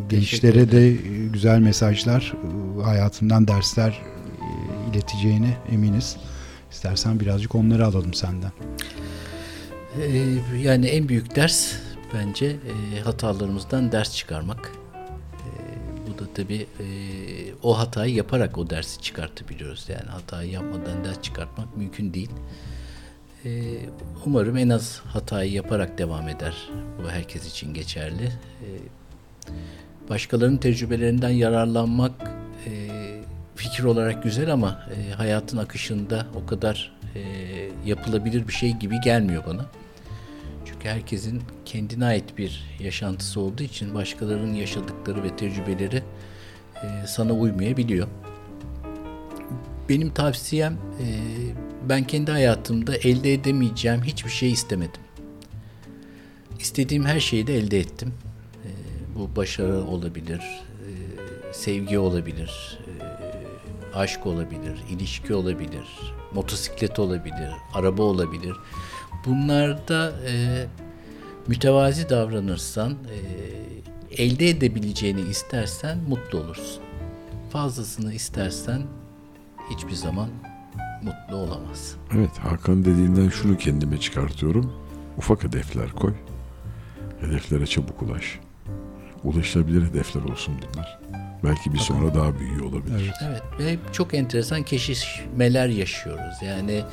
gençlere de e, güzel mesajlar, e, hayatından dersler e, ileteceğine eminiz. İstersen birazcık onları alalım senden. Ee, yani en büyük ders bence e, hatalarımızdan ders çıkarmak. E, bu da tabii e, o hatayı yaparak o dersi çıkartabiliyoruz. Yani hatayı yapmadan ders çıkartmak mümkün değil. E, umarım en az hatayı yaparak devam eder. Bu herkes için geçerli. Başkalarının tecrübelerinden yararlanmak e, fikir olarak güzel ama e, hayatın akışında o kadar e, yapılabilir bir şey gibi gelmiyor bana. Çünkü herkesin kendine ait bir yaşantısı olduğu için başkalarının yaşadıkları ve tecrübeleri e, sana uymayabiliyor. Benim tavsiyem e, ben kendi hayatımda elde edemeyeceğim hiçbir şey istemedim. İstediğim her şeyi de elde ettim. Bu başarı olabilir, e, sevgi olabilir, e, aşk olabilir, ilişki olabilir, motosiklet olabilir, araba olabilir. Bunlarda e, mütevazi davranırsan, e, elde edebileceğini istersen mutlu olursun. Fazlasını istersen hiçbir zaman mutlu olamazsın. Evet Hakan dediğinden şunu kendime çıkartıyorum. Ufak hedefler koy. Hedeflere çabuk ulaş. Ulaşılabilir hedefler olsun bunlar. Belki bir sonra daha büyüğü olabilir. Evet ve çok enteresan keşişmeler yaşıyoruz. Yani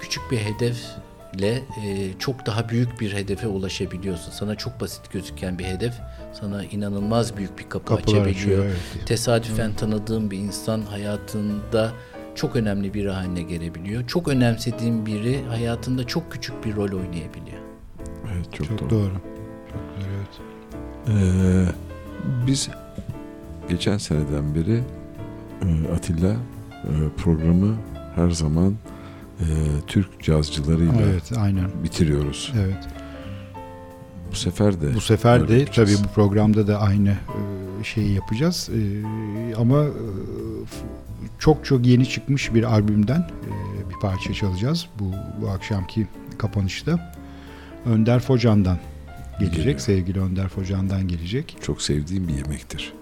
küçük bir hedefle e, çok daha büyük bir hedefe ulaşabiliyorsun. Sana çok basit gözüken bir hedef sana inanılmaz büyük bir kapı Kapılar açabiliyor. açıyor, evet. Tesadüfen tanıdığın bir insan hayatında çok önemli biri haline gelebiliyor. Çok önemsediğin biri hayatında çok küçük bir rol oynayabiliyor. Evet çok, Çok doğru. doğru. Ee, biz geçen seneden beri e, Atilla e, programı her zaman e, Türk cazcılarıyla Evet aynen. bitiriyoruz. Evet. Bu sefer de Bu sefer de tabii bu programda da aynı e, şeyi yapacağız. E, ama e, çok çok yeni çıkmış bir albümden bir parça çalacağız bu bu akşamki kapanışta. Önder Focan'dan gelecek. Geliyor. Sevgili Önder Focan'dan gelecek. çok sevdiğim bir yemektir.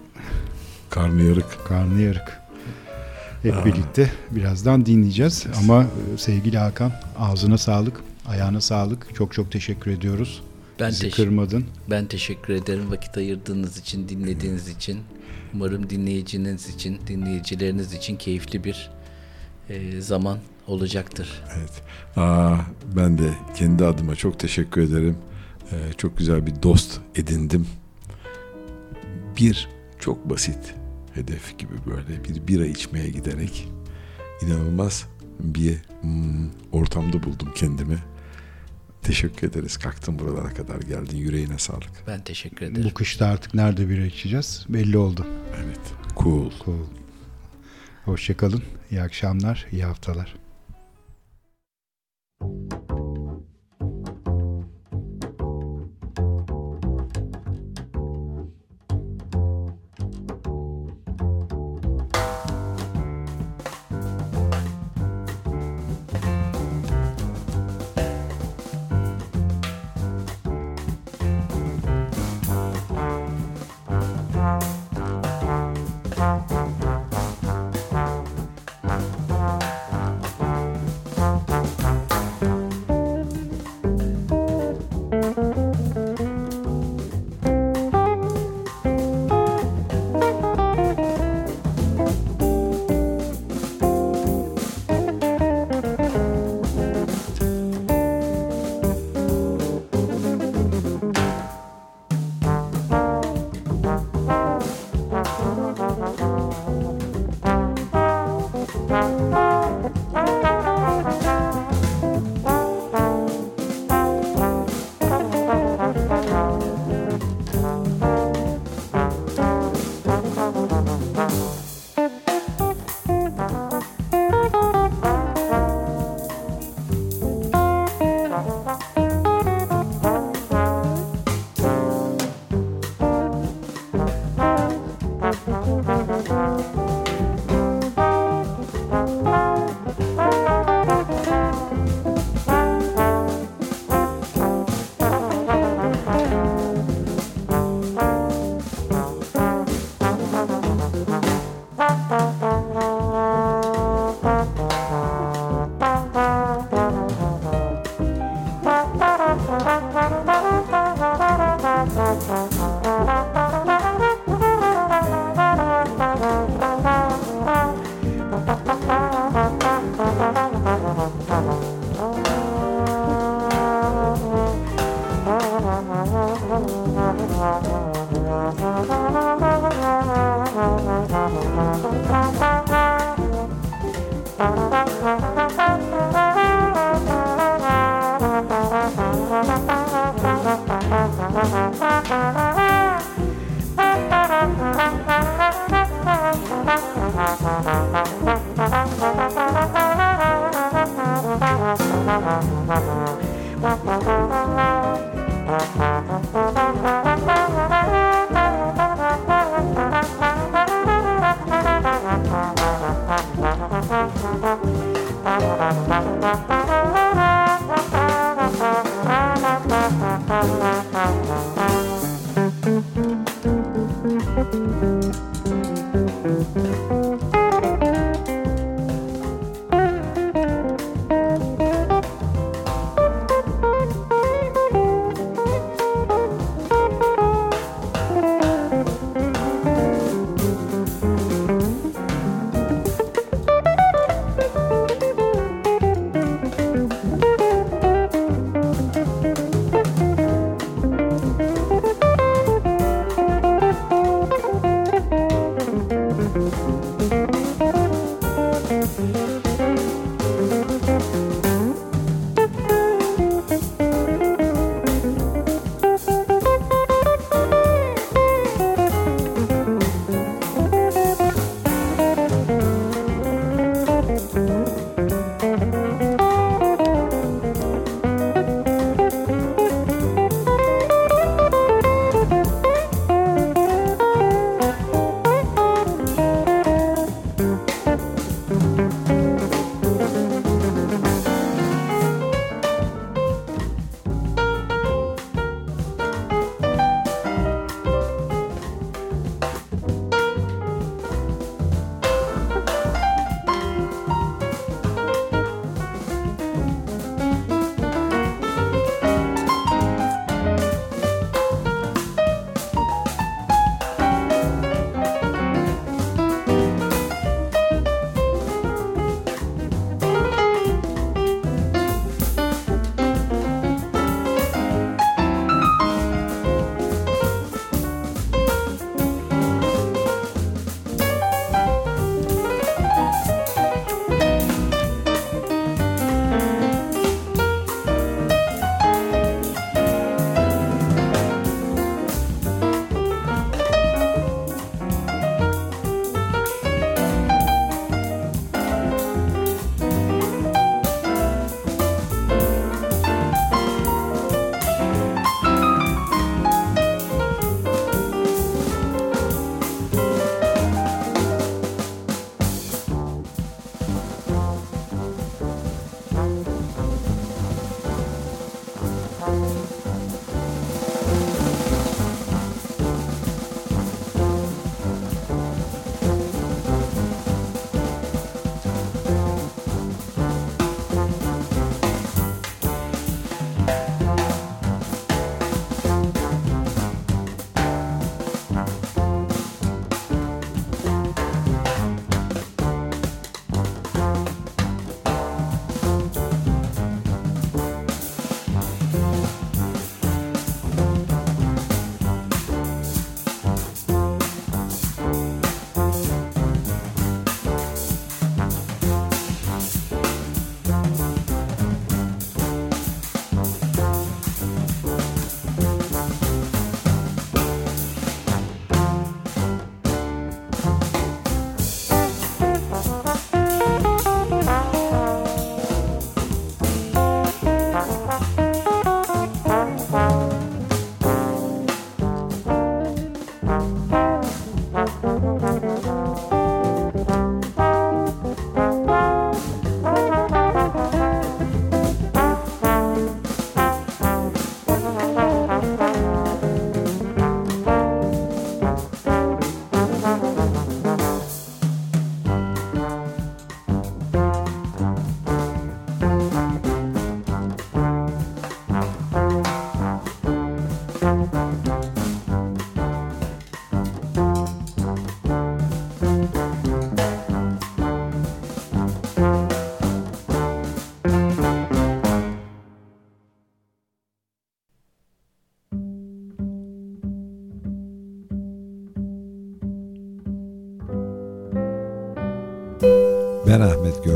Karnıyarık. Karnıyarık. Hep Aa. birlikte birazdan dinleyeceğiz. Ama e, sevgili Hakan ağzına sağlık, ayağına sağlık. Çok çok teşekkür ediyoruz. Ben Bizi teşekkür kırmadın. Ben teşekkür ederim vakit ayırdığınız için, dinlediğiniz için. Umarım dinleyiciniz için, dinleyicileriniz için keyifli bir e, zaman olacaktır. Evet. Aa, ben de kendi adıma çok teşekkür ederim. Ee, çok güzel bir dost edindim. Bir çok basit hedef gibi böyle bir bira içmeye giderek inanılmaz bir hmm, ortamda buldum kendimi. Teşekkür ederiz. Kalktın buralara kadar geldin. Yüreğine sağlık. Ben teşekkür ederim. Bu kışta artık nerede bira içeceğiz belli oldu. Evet. Cool. Cool. Hoşçakalın. İyi akşamlar, iyi haftalar. Ben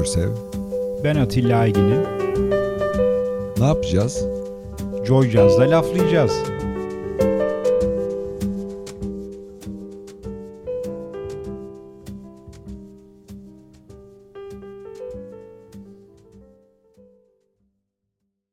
Görsev. Ben Atilla Aygin'im. Ne yapacağız? Joy Jazz'da laflayacağız.